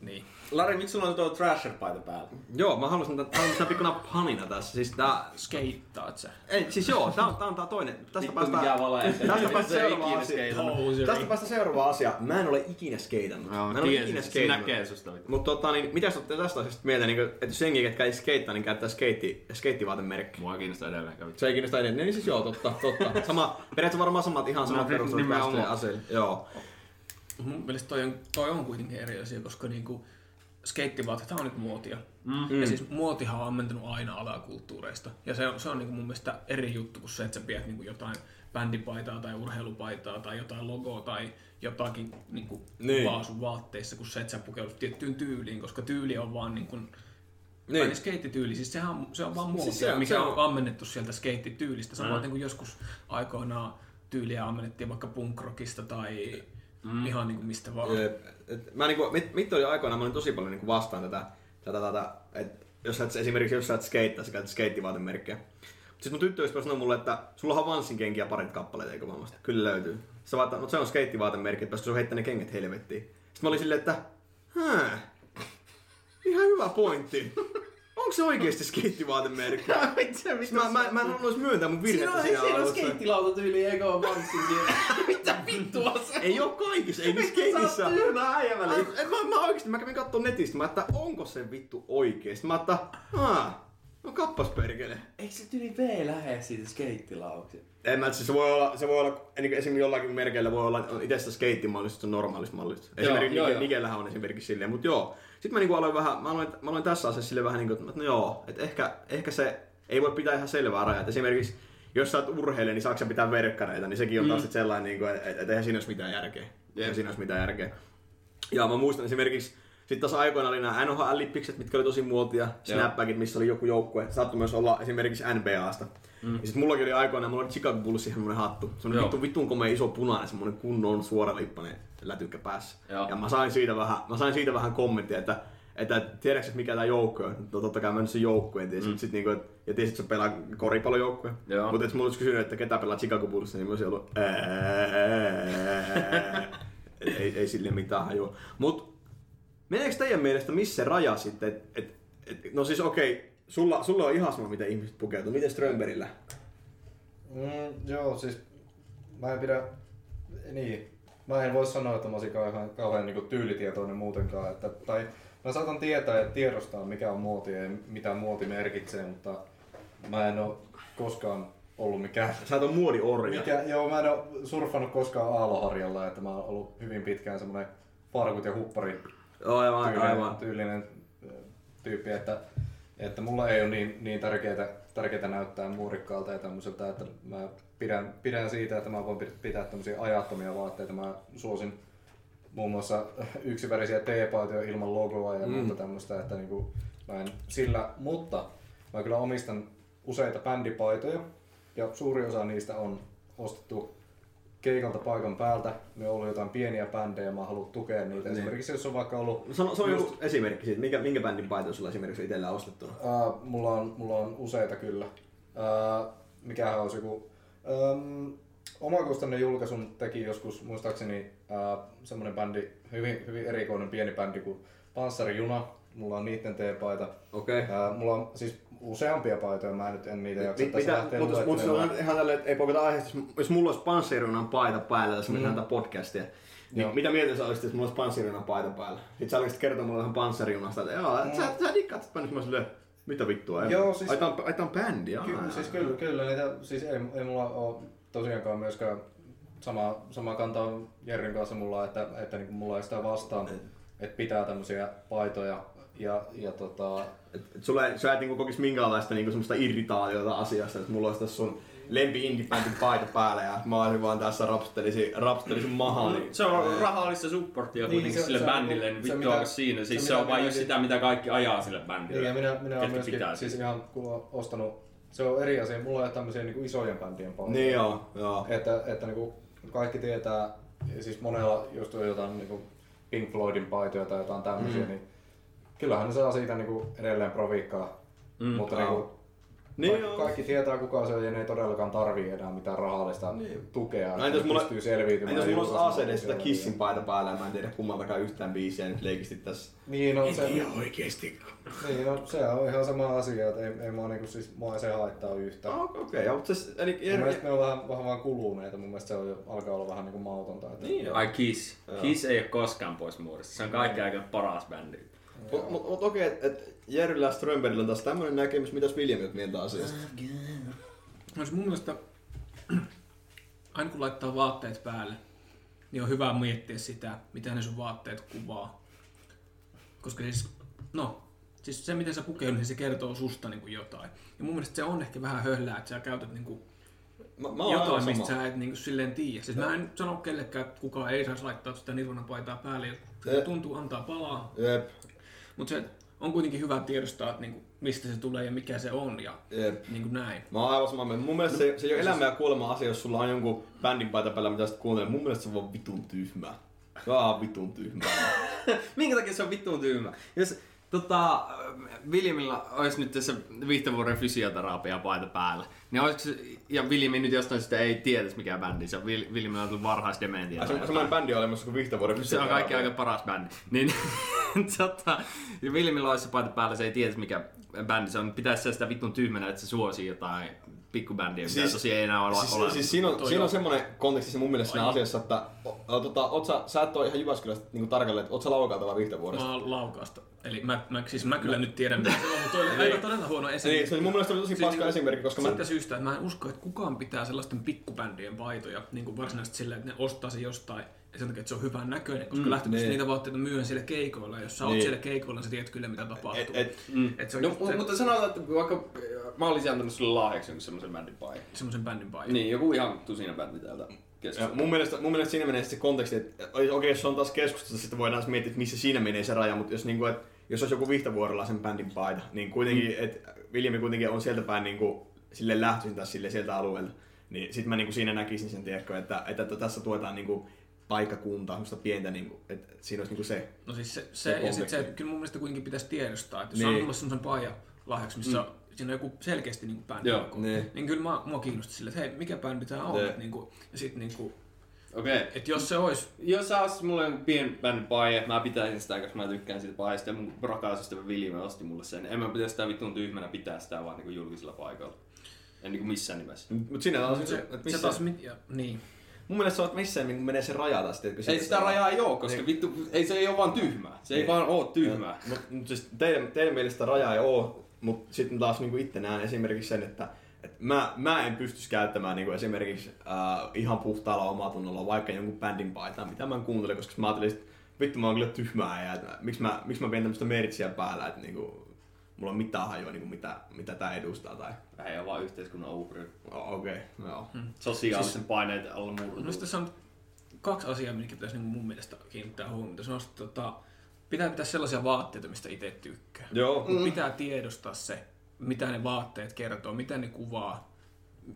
niin.
Lari, miksi sulla on tuo Thrasher-paita päällä?
Joo, mä haluaisin tämän, tää on tää pikkuna panina tässä. Siis tää...
Skeittaat sä.
Ei, siis joo, tää on, tää on tää toinen. Tästä
Vittu,
päästään...
mikä.
Tästä päästään
Se ei
seuraavaan
ikinä
asiaan.
skeitannut.
Poseri.
Tästä päästään seuraavaan asiaan. Mä en ole ikinä skeitannut.
Joo,
mä en ole ikinä skeitannut.
näkee susta.
Mutta tota, niin, mitä sä tästä asiasta mieltä, niin, että jos jengi, ketkä ei skeittaa, niin käyttää skeitti, skeittivaatemerkki?
Mua kiinnostaa vittu.
Se ei kiinnosta edelleen. Niin siis joo, totta, totta. Sama, periaatteessa varmaan samat ihan samat
No,
perustelut aseille. Joo.
Mun mielestä toi on, toi on kuitenkin eri asia, koska niinku, skeittivaatet on nyt muotia.
Mm.
Ja siis muotihan on ammentunut aina alakulttuureista. Ja se on, se on niinku mun mielestä eri juttu kuin se, että sä pidät niinku jotain bändipaitaa tai urheilupaitaa tai jotain logoa tai jotakin niinku
Niin.
kuvaa sun vaatteissa, kuin se, että sä pukeudut tiettyyn tyyliin, koska tyyli on vaan niinku, niin.
Niin.
skeittityyli, siis sehän on, se on vaan muotia,
Siis se on-
mikä
se
on,
on-
ammennettu sieltä skeittityylistä. Samaten kuin joskus aikoinaan tyyliä ammennettiin vaikka punkrockista tai mm. ihan niinku mistä vaan.
Jep. Et Mä niinku, mit, mit oli aikoinaan, mä olin tosi paljon niinku vastaan tätä, tätä, tätä että jos sä et, esimerkiksi jos sä et skeittaa, sä käytät skeittivaatemerkkiä. Sitten mun tyttöystävä sanoi mulle, että sulla on Havansin kenkiä parit kappaleita, eikö varmasti? Kyllä löytyy. Se vaan, että no, se on skeittivaatemerkki, että pitäisikö sun heittää ne kengät helvettiin. Sitten mä olin silleen, että hää, ihan hyvä pointti. Onko se oikeesti skeittivaatemerkki? Mä, mä, mä en haluaisi myöntää mun virhettä siinä alussa.
skeittilautatyyli, eikö ole siellä? Mitä vittua se?
Ei oo kaikissa, ei niissä skeitissä.
tyhmä äijä
Mä, mä, mä oikeesti, mä kävin kattoo netistä, mä että onko se vittu oikeesti? Mä että, haa, no kappas perkele.
Eikö se tyli V lähde siitä skeittilauksia?
En mä, siis se voi olla, se voi olla, niin esimerkiksi jollakin merkeillä voi olla on itse skeittimallista, se on normaalista mallista. Esimerkiksi
joo,
Nike,
joo.
Nikellähän on esimerkiksi silleen, mutta joo. Sitten mä niinku aloin vähän, mä aloin, mä aloin tässä asiassa silleen vähän niinku, että no joo, että ehkä, ehkä se ei voi pitää ihan selvää rajaa. Et esimerkiksi jos sä oot urheilija, niin saako pitää verkkareita, niin sekin on taas sit sellainen, niinku, että et, et eihän siinä olisi mitään järkeä. Eihän siinä olisi mitään järkeä. Ja mä muistan esimerkiksi, sitten taas aikoina oli nämä NHL-lippikset, mitkä oli tosi muotia, snapbackit, missä oli joku joukkue. Saattoi myös olla esimerkiksi NBAsta. Mm. Ja sitten mullakin oli aikoina, mulla oli Chicago Bullsin semmonen hattu. Se on
Joo.
vittu, vitun komea iso punainen, semmonen kunnon suoralippainen lätykkä päässä.
Joo.
Ja mä sain siitä vähän, mä sain siitä vähän kommenttia, että että tiedätkö, että mikä tämä joukko on? No, totta kai mä nyt sen joukkueen tiesin, mm. sit niinku, ja tiesit, että se pelaa koripallojoukkueen. Mutta jos mulla olisi kysynyt, että ketä pelaa Chicago Bulls, niin mä olisin ollut ei, ei sille mitään hajua. Mut meneekö teidän mielestä missä se raja sitten? Et, et, et, no siis okei, sulla, sulla on ihan sama, miten ihmiset pukeutuu. Miten Strömberillä?
Mm, joo, siis mä en pidä, niin, mä en voi sanoa, että mä olisin kauhean, kauhean niin tyylitietoinen muutenkaan. Että, tai mä saatan tietää ja tiedostaa, mikä on muoti ja mitä muoti merkitsee, mutta mä en ole koskaan ollut mikään
Sä et ole muodiorja.
mikä, joo, mä en ole surffannut koskaan aaloharjalla, että mä oon ollut hyvin pitkään semmonen farkut ja huppari,
aivan,
tyylinen,
aivan.
tyylinen tyyppi, että, että mulla ei ole niin, niin tärkeää, tärkeää näyttää muurikkaalta ja tämmöiseltä, että mä pidän, pidän siitä, että mä voin pit- pitää tämmöisiä ajattomia vaatteita. Mä suosin muun muassa yksivärisiä teepaitoja ilman logoa ja muuta tämmöistä, että niinku, mä en sillä, mutta mä kyllä omistan useita bändipaitoja ja suuri osa niistä on ostettu keikalta paikan päältä. Ne on ollut jotain pieniä bändejä, mä haluan tukea niitä. Esimerkiksi jos on vaikka ollut
Sano, sano joku esimerkki siitä, minkä, minkä bändin paita sulla esimerkiksi itsellä ostettuna?
Uh, mulla, on, mulla on useita kyllä. Uh, mikähän olisi joku... Um, omakustanne julkaisun teki joskus, muistaakseni, uh, semmonen bändi, hyvin, hyvin erikoinen pieni bändi kuin Panssarijuna. Mulla on niiden teepaita.
Okei.
Uh, mulla on siis useampia paitoja, mä nyt en niitä jaksa tässä
mitä,
lähteä
mutta, mutta se on ihan tälleen, että ei poiketa aiheesta, jos, mulla olisi panssiriunan paita päällä, tässä mm. tätä podcastia, niin
Joo.
mitä mieltä sä olisit, jos mulla olisi panssiriunan paita päällä? Sitten sä olisit kertoa mulle vähän panssiriunasta, että joo, mm. sä, sä dikkaat tätä bändistä, mä silleen, mitä vittua? ei-
Joo, siis-
Ai tää on, ai, tää on bändi, jaa.
Kyllä, siis kyllä, kyllä niitä, siis ei, ei mulla ole tosiaankaan myöskään sama, sama kanta on Jerrin kanssa mulla, että, että niin mulla ei sitä vastaan, että pitää tämmöisiä paitoja ja, ja tota,
Et, et sulla ei, sä et niinku kokis minkäänlaista niinku semmoista irritaatiota asiasta, että mulla olisi tässä sun lempi indie paita päällä ja mä olisin vaan tässä rapstelisin, rapstelisin mahaa. Niin,
Se on rahallista supporttia
Niin,
kuitenkin
se-
sille
se-
bändille, niin
se
vittu
mitä-
onko siinä. Siis
se
se, on
mitä
vain just sitä, mitä kaikki ajaa sille bändille.
niin, ja minä, minä olen myöskin
pitää
siis ihan kun olen ostanut, se on eri asia, mulla ole tämmöisiä niin isojen bändien paitoja.
niin joo, joo.
Että, että niin kuin kaikki tietää, ja siis monella just on jotain niin kuin Pink Floydin paitoja tai jotain tämmöisiä, mm. niin kyllähän ne saa siitä niin kuin edelleen proviikkaa. Mm, mutta niin kuin,
Niin
kaikki,
joo.
kaikki tietää kuka se on ja ne ei todellakaan tarvii enää mitään rahallista niin. tukea.
No entäs mulla,
pystyy selviytymään.
entäs mulla olisi ACD sitä. Kissin paita päällä ja mä en tiedä kummaltakaan yhtään biisiä nyt leikisti tässä.
Niin, no, se,
oikeesti.
niin, no, se on ihan sama asia, että ei, ei mua, niinku, siis, mua ei se haittaa yhtään.
Ah, Okei, okay, mutta siis, eli
Mun
Jere,
mielestä ne on vähän, vähän vaan kuluneita, mun mielestä se on jo, alkaa olla vähän niinku mautonta. Että,
Niin joo.
Ai Kiss. Kiss ei ole koskaan pois muodista. Se on kaikki aika paras bändi.
Mutta mut, mut okei, että et Jerryllä Strömbergillä on taas tämmönen näkemys, mitäs Williamit mieltä asiasta?
No siis mun mielestä aina kun laittaa vaatteet päälle, niin on hyvä miettiä sitä, mitä ne sun vaatteet kuvaa. Koska siis, no, siis se miten sä pukeudut, niin se kertoo susta niin kuin jotain. Ja mun mielestä se on ehkä vähän höhlää, että sä käytät niin kuin
Mä, mä
jotain, mistä
sama.
sä et niin kuin silleen tiedä. Siis mä en sano kellekään, että kukaan ei saisi laittaa sitä Nirvana paitaa päälle, jos tuntuu antaa palaa.
Jep,
Mutta se on kuitenkin hyvä tiedostaa, että niin kuin, mistä se tulee ja mikä se on ja
jep.
niin kuin näin.
Mä oon aivan samaa mieltä. Mun mielestä se, se ei ole elämä ja kuolema asia, jos sulla on jonkun bändin paita päällä, mitä sit kuuntelee. Mun mielestä se on vaan vitun tyhmää. Se on vitun tyhmää.
Minkä takia se on vittuun tyhmä? Jos tota, Williamilla olisi nyt tässä Vihtavuoren fysioterapia paita päällä, niin olisiko se, ja Williami nyt jostain sitä ei tietäisi mikä bändi, se on Williamilla on tullut varhaisdementia.
Se, semmoinen
jotain.
bändi on olemassa kuin Vihtavuoren
Se on kaikki aika paras bändi. Niin, tota, ja Williamilla olisi se paita päällä, se ei tiedä mikä bändi se on. Pitäisi se sitä vittun tyhmänä, että se suosii jotain pikkubändiä, mitä
Siis-
tosiaan ei enää ole
Siis,
olemassa.
siis siinä on, siinä on semmoinen konteksti se mun mielestä siinä asiassa, että o, o, tota, oot sä, sä et ole ihan Jyväskylästä niin tarkalleen, että oot sä laukaalta vai Vihtavuoresta?
Mä oon laukaasta. Eli mä, mä, siis mä kyllä nyt tiedän, mitä se on, mutta toi oli aivan todella huono esimerkki.
Niin, se mun mielestä oli tosi
Siis
paska
niinku
esimerkki, koska mä...
Siitä syystä, että mä en usko, että kukaan pitää sellaisten pikkubändien paitoja niin kuin varsinaisesti silleen, että ne ostaa se jostain sen takia, että se on hyvän näköinen, koska mm, lähtökohtaisesti
niin.
niitä vaatteita myydään siellä keikoilla. ja Jos sä oot
Niin.
siellä keikoilla, niin sä tiedät kyllä, mitä tapahtuu.
Et, et,
Mm.
Et se on
no,
se-
mutta sanotaan, että vaikka äh, mä olisin antanut sulle lahjaksi jonkun semmoisen bändin paikan.
semmoisen bändin paikan.
Niin, joku ihan tusina bändi täältä
ja mun, mielestä, mun mielestä siinä menee se konteksti, että okei, okay, jos se on taas keskustelussa, sitten voidaan miettiä, että missä siinä menee se raja, mutta jos, niin kuin, että, jos olisi joku Vihtavuorella sen bändin paita, niin kuitenkin, mm. että Viljami kuitenkin on sieltä päin niin kuin, sille lähtöisin taas sille sieltä alueelta, niin sitten mä niin kuin siinä näkisin sen, tiedätkö, että, että, että tässä tuetaan niin kuin, paikkakuntaa, semmoista pientä, niin kuin, että siinä olisi niin kuin se.
No siis se,
Se
se, ja sit se,
konteksti.
kyllä mun mielestä kuitenkin pitäisi tiedostaa, että jos
Niin.
niin. on mulle semmoisen paijan lahjaksi, missä mm. siinä on joku selkeästi niin bändi,
Joo,
joku,
niin.
niin kyllä mä, mua kiinnosti sille, että hei, mikä bändi tää on, että niin kuin, ja sit niin kuin,
Okei. Okay.
että jos se olisi
Jos sä ostit mulle pien bändin paija, mä pitäisin sitä, koska mä tykkään siitä paijasta ja mun rakas ystävä William osti mulle sen. En mä pitäisi sitä vittuun tyhmänä pitää sitä vaan niinku julkisella paikalla. En niinku missään nimessä.
Mutta siinä taas,
se,
se, että
se
missä,
taas, mit, ja, niin.
Mun mielestä se on, että missä niin menee se raja. Tiedätkö,
Ei sitä rajaa ei oo, koska vittu, ei se ei oo vaan tyhmää. Se ei
Niin.
vaan oo tyhmää.
Mutta mut siis teidän, teidän mielestä rajaa ei oo, mutta sitten taas niinku itse näen esimerkiksi sen, että et mä, mä en pystyisi käyttämään niinku esimerkiksi äh, ihan puhtaalla omatunnolla vaikka jonkun bändin paitaa, mitä mä en kuuntele, koska mä ajattelin, että vittu mä oon kyllä tyhmää ja että miksi mä, miksi mä vien tämmöistä mertsiä päällä, että niinku, mulla on mitään hajua, niinku, mitä, mitä tää edustaa. Tai...
Ei ole vaan yhteiskunnan uhri.
Oh, Okei, okay, joo.
Hmm.
Sosiaalisen
Siis-
paineiden alla
No
murtunut.
sitten tässä on kaksi asiaa, mitkä pitäisi niin mun mielestä kiinnittää huomiota. Se on, että tota, pitää pitää sellaisia vaatteita, mistä itse tykkää.
Joo,
Mm. Pitää tiedostaa se, mitä ne vaatteet kertoo, mitä ne kuvaa,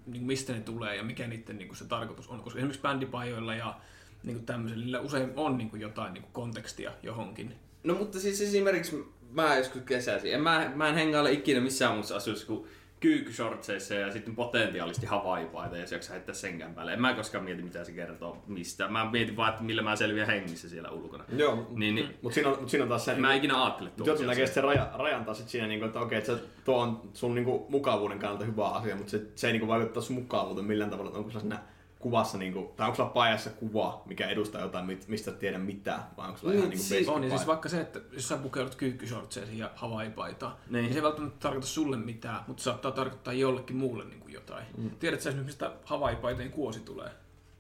niin mistä ne tulee ja mikä niiden niin se tarkoitus on. Koska esimerkiksi bändipajoilla ja niin tämmöisillä niillä usein on niin jotain niin kontekstia johonkin.
No mutta siis esimerkiksi mä joskus kesäisin. En, mä, mä en hengaile ikinä missään muussa asussa kuin kyykyshortseissa ja sitten potentiaalisesti havaipaita ja se jaksa heittää senkään päälle. En mä koskaan mieti mitä se kertoo mistä. Mä mietin vaan, että millä mä selviän hengissä siellä ulkona.
Joo,
Niin, niin
mutta siinä, on, mut siinä on taas se,
mä en ikinä ajattele
Mutta jotkut
tuolla
näkee sitten raja, rajan taas sit siinä, niinku, että okei, että tuo on sun niinku, mukavuuden kannalta hyvä asia, mutta se, se ei niinku, vaikuttaa sun mukavuuteen millään tavalla, että onko sulla kuvassa, niinku, tai onko sulla pajassa kuva, mikä edustaa jotain, mistä et tiedä mitään, vai onko sulla
Niin,
ihan niinku
siis
basic
On, ja siis vaikka se, että jos sä pukeudut kyykkishortseisiin ja havaipaitaan, niin.
Niin.
niin se ei välttämättä tarkoita sulle mitään, mutta saattaa tarkoittaa jollekin muulle niin kuin jotain. Mm. Tiedätkö sä esimerkiksi, mistä havaipaitojen kuosi tulee?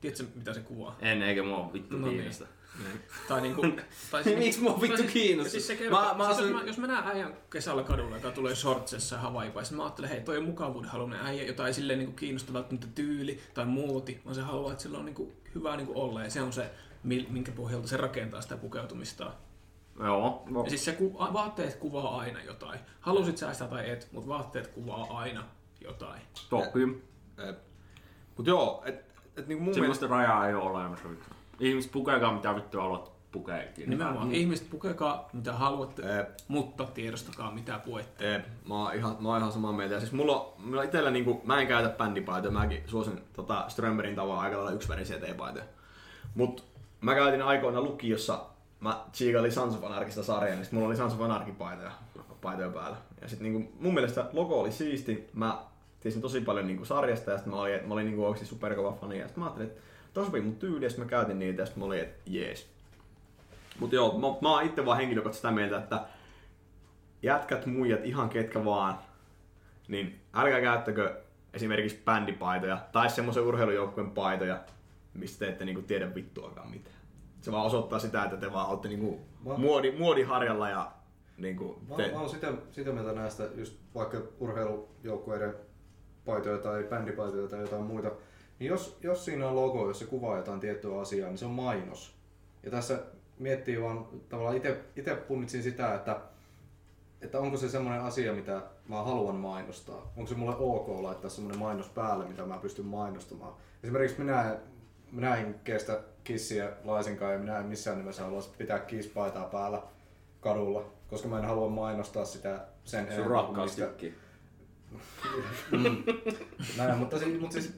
Tiedätkö mitä se kuvaa?
En, eikä mua vittu
No niin.
Kiinnosta.
Tai niinku, tai siis-
Miksi mua vittu
tai-
kiinnostaa?
Siis se
Mä-
mä, siis
asun-
jos, mä, jos mä näen äijän kesällä kadulla, joka tulee shortsessa ja havaipaissa, mä ajattelen, hei, toi on mukavuudenhaluinen äijä, jota ei silleen niinku kiinnosta välttämättä tyyli tai muoti, vaan se haluaa, että sillä on niinku hyvä niinku olla ja se on se, minkä pohjalta se rakentaa sitä pukeutumista.
Joo. No.
Ja siis se ku, vaatteet kuvaa aina jotain. Halusit sä sitä tai et, mutta vaatteet kuvaa aina jotain.
Toki.
Mut joo, et, et niinku mun mielestä...
Rajaa ei ole olemassa. Ihmiset pukeekaan mitä vittu haluat pukeekin.
Nimenomaan, mm. ihmiset pukekaa mitä haluatte,
Ep.
mutta tiedostakaa mitä puette.
Eep, mä oon ihan, mä oon ihan samaa mieltä. Ja siis mulla, on- mulla itellä niinku, mä en käytä bändipaitoja, mäkin suosin tota Strömberin tavaa aika lailla yksivärisiä teepaitoja. Mut mä käytin aikoina lukiossa, mä tsiikailin Sons of Anarchista sarjaa, niin sit mulla oli Sons of paitoja, paitoja päällä. Ja sit niinku, mun mielestä logo oli siisti, mä tiesin tosi paljon niinku sarjasta ja sit mä olin, mä olin niinku oikeesti superkova fani. Ja sit mä ajattelin, että toi sopii mun sit mä käytin niitä ja mä olin, että jees. Mut joo, mä, mä oon itse vaan henkilökohtaisesti sitä mieltä, että jätkät, muijat, ihan ketkä vaan, niin älkää käyttäkö esimerkiksi bändipaitoja tai semmoisen urheilujoukkueen paitoja, mistä te ette niinku tiedä vittuakaan mitään. Se vaan osoittaa sitä, että te vaan olette niinku
Mä-
muodi, muodiharjalla ja niinku
Mä,
te...
mä oon sitä, sitä mieltä näistä just vaikka urheilujoukkueiden paitoja tai bändipaitoja tai jotain muita. Niin jos, jos siinä on logo, jos se kuvaa jotain tiettyä asiaa, niin se on mainos. Ja tässä miettii vaan tavallaan itse punnitsin sitä, että, että onko se semmoinen asia, mitä mä haluan mainostaa. Onko se mulle ok laittaa semmoinen mainos päälle, mitä mä pystyn mainostamaan. Esimerkiksi minä, minä en kestä kissiä laisinkaan ja minä en missään nimessä halua pitää kisspaitaa päällä kadulla, koska mä en halua mainostaa sitä sen
Sun
kuin
rakkaustykkii.
Näin, mutta, siis, mutta siis,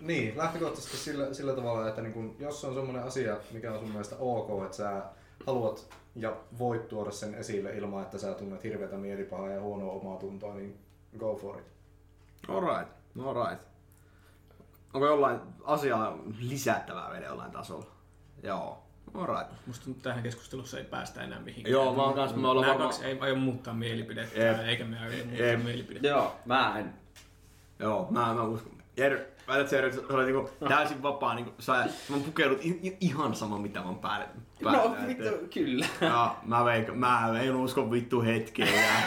niin, lähtökohtaisesti sillä, sillä tavalla, että niin kun, jos on semmoinen asia, mikä on sun mielestä ok, että sä haluat ja voit tuoda sen esille ilman, että sä tunnet hirveätä mielipahaa ja huonoa omaa tuntoa, niin go for it.
Alright, alright. Onko jollain asiaa lisättävää vielä jollain tasolla? Joo, alright.
Musta että tähän keskustelussa ei päästä enää mihinkään.
Joo, mä oon kans, me ollaan varmaan...
kaksi ei aio muuttaa mielipidettä,
Jep.
eikä me aio muuttaa
Jep.
mielipidettä.
Joo, mä en.
Joo, mä, mä uskon. Jere, että sä olet niinku täysin vapaa, niinku, sä, mä pukeudut ihan sama mitä oon päälle.
No vittu, kyllä.
Ja, mä, veik, mä en usko vittu hetkeä.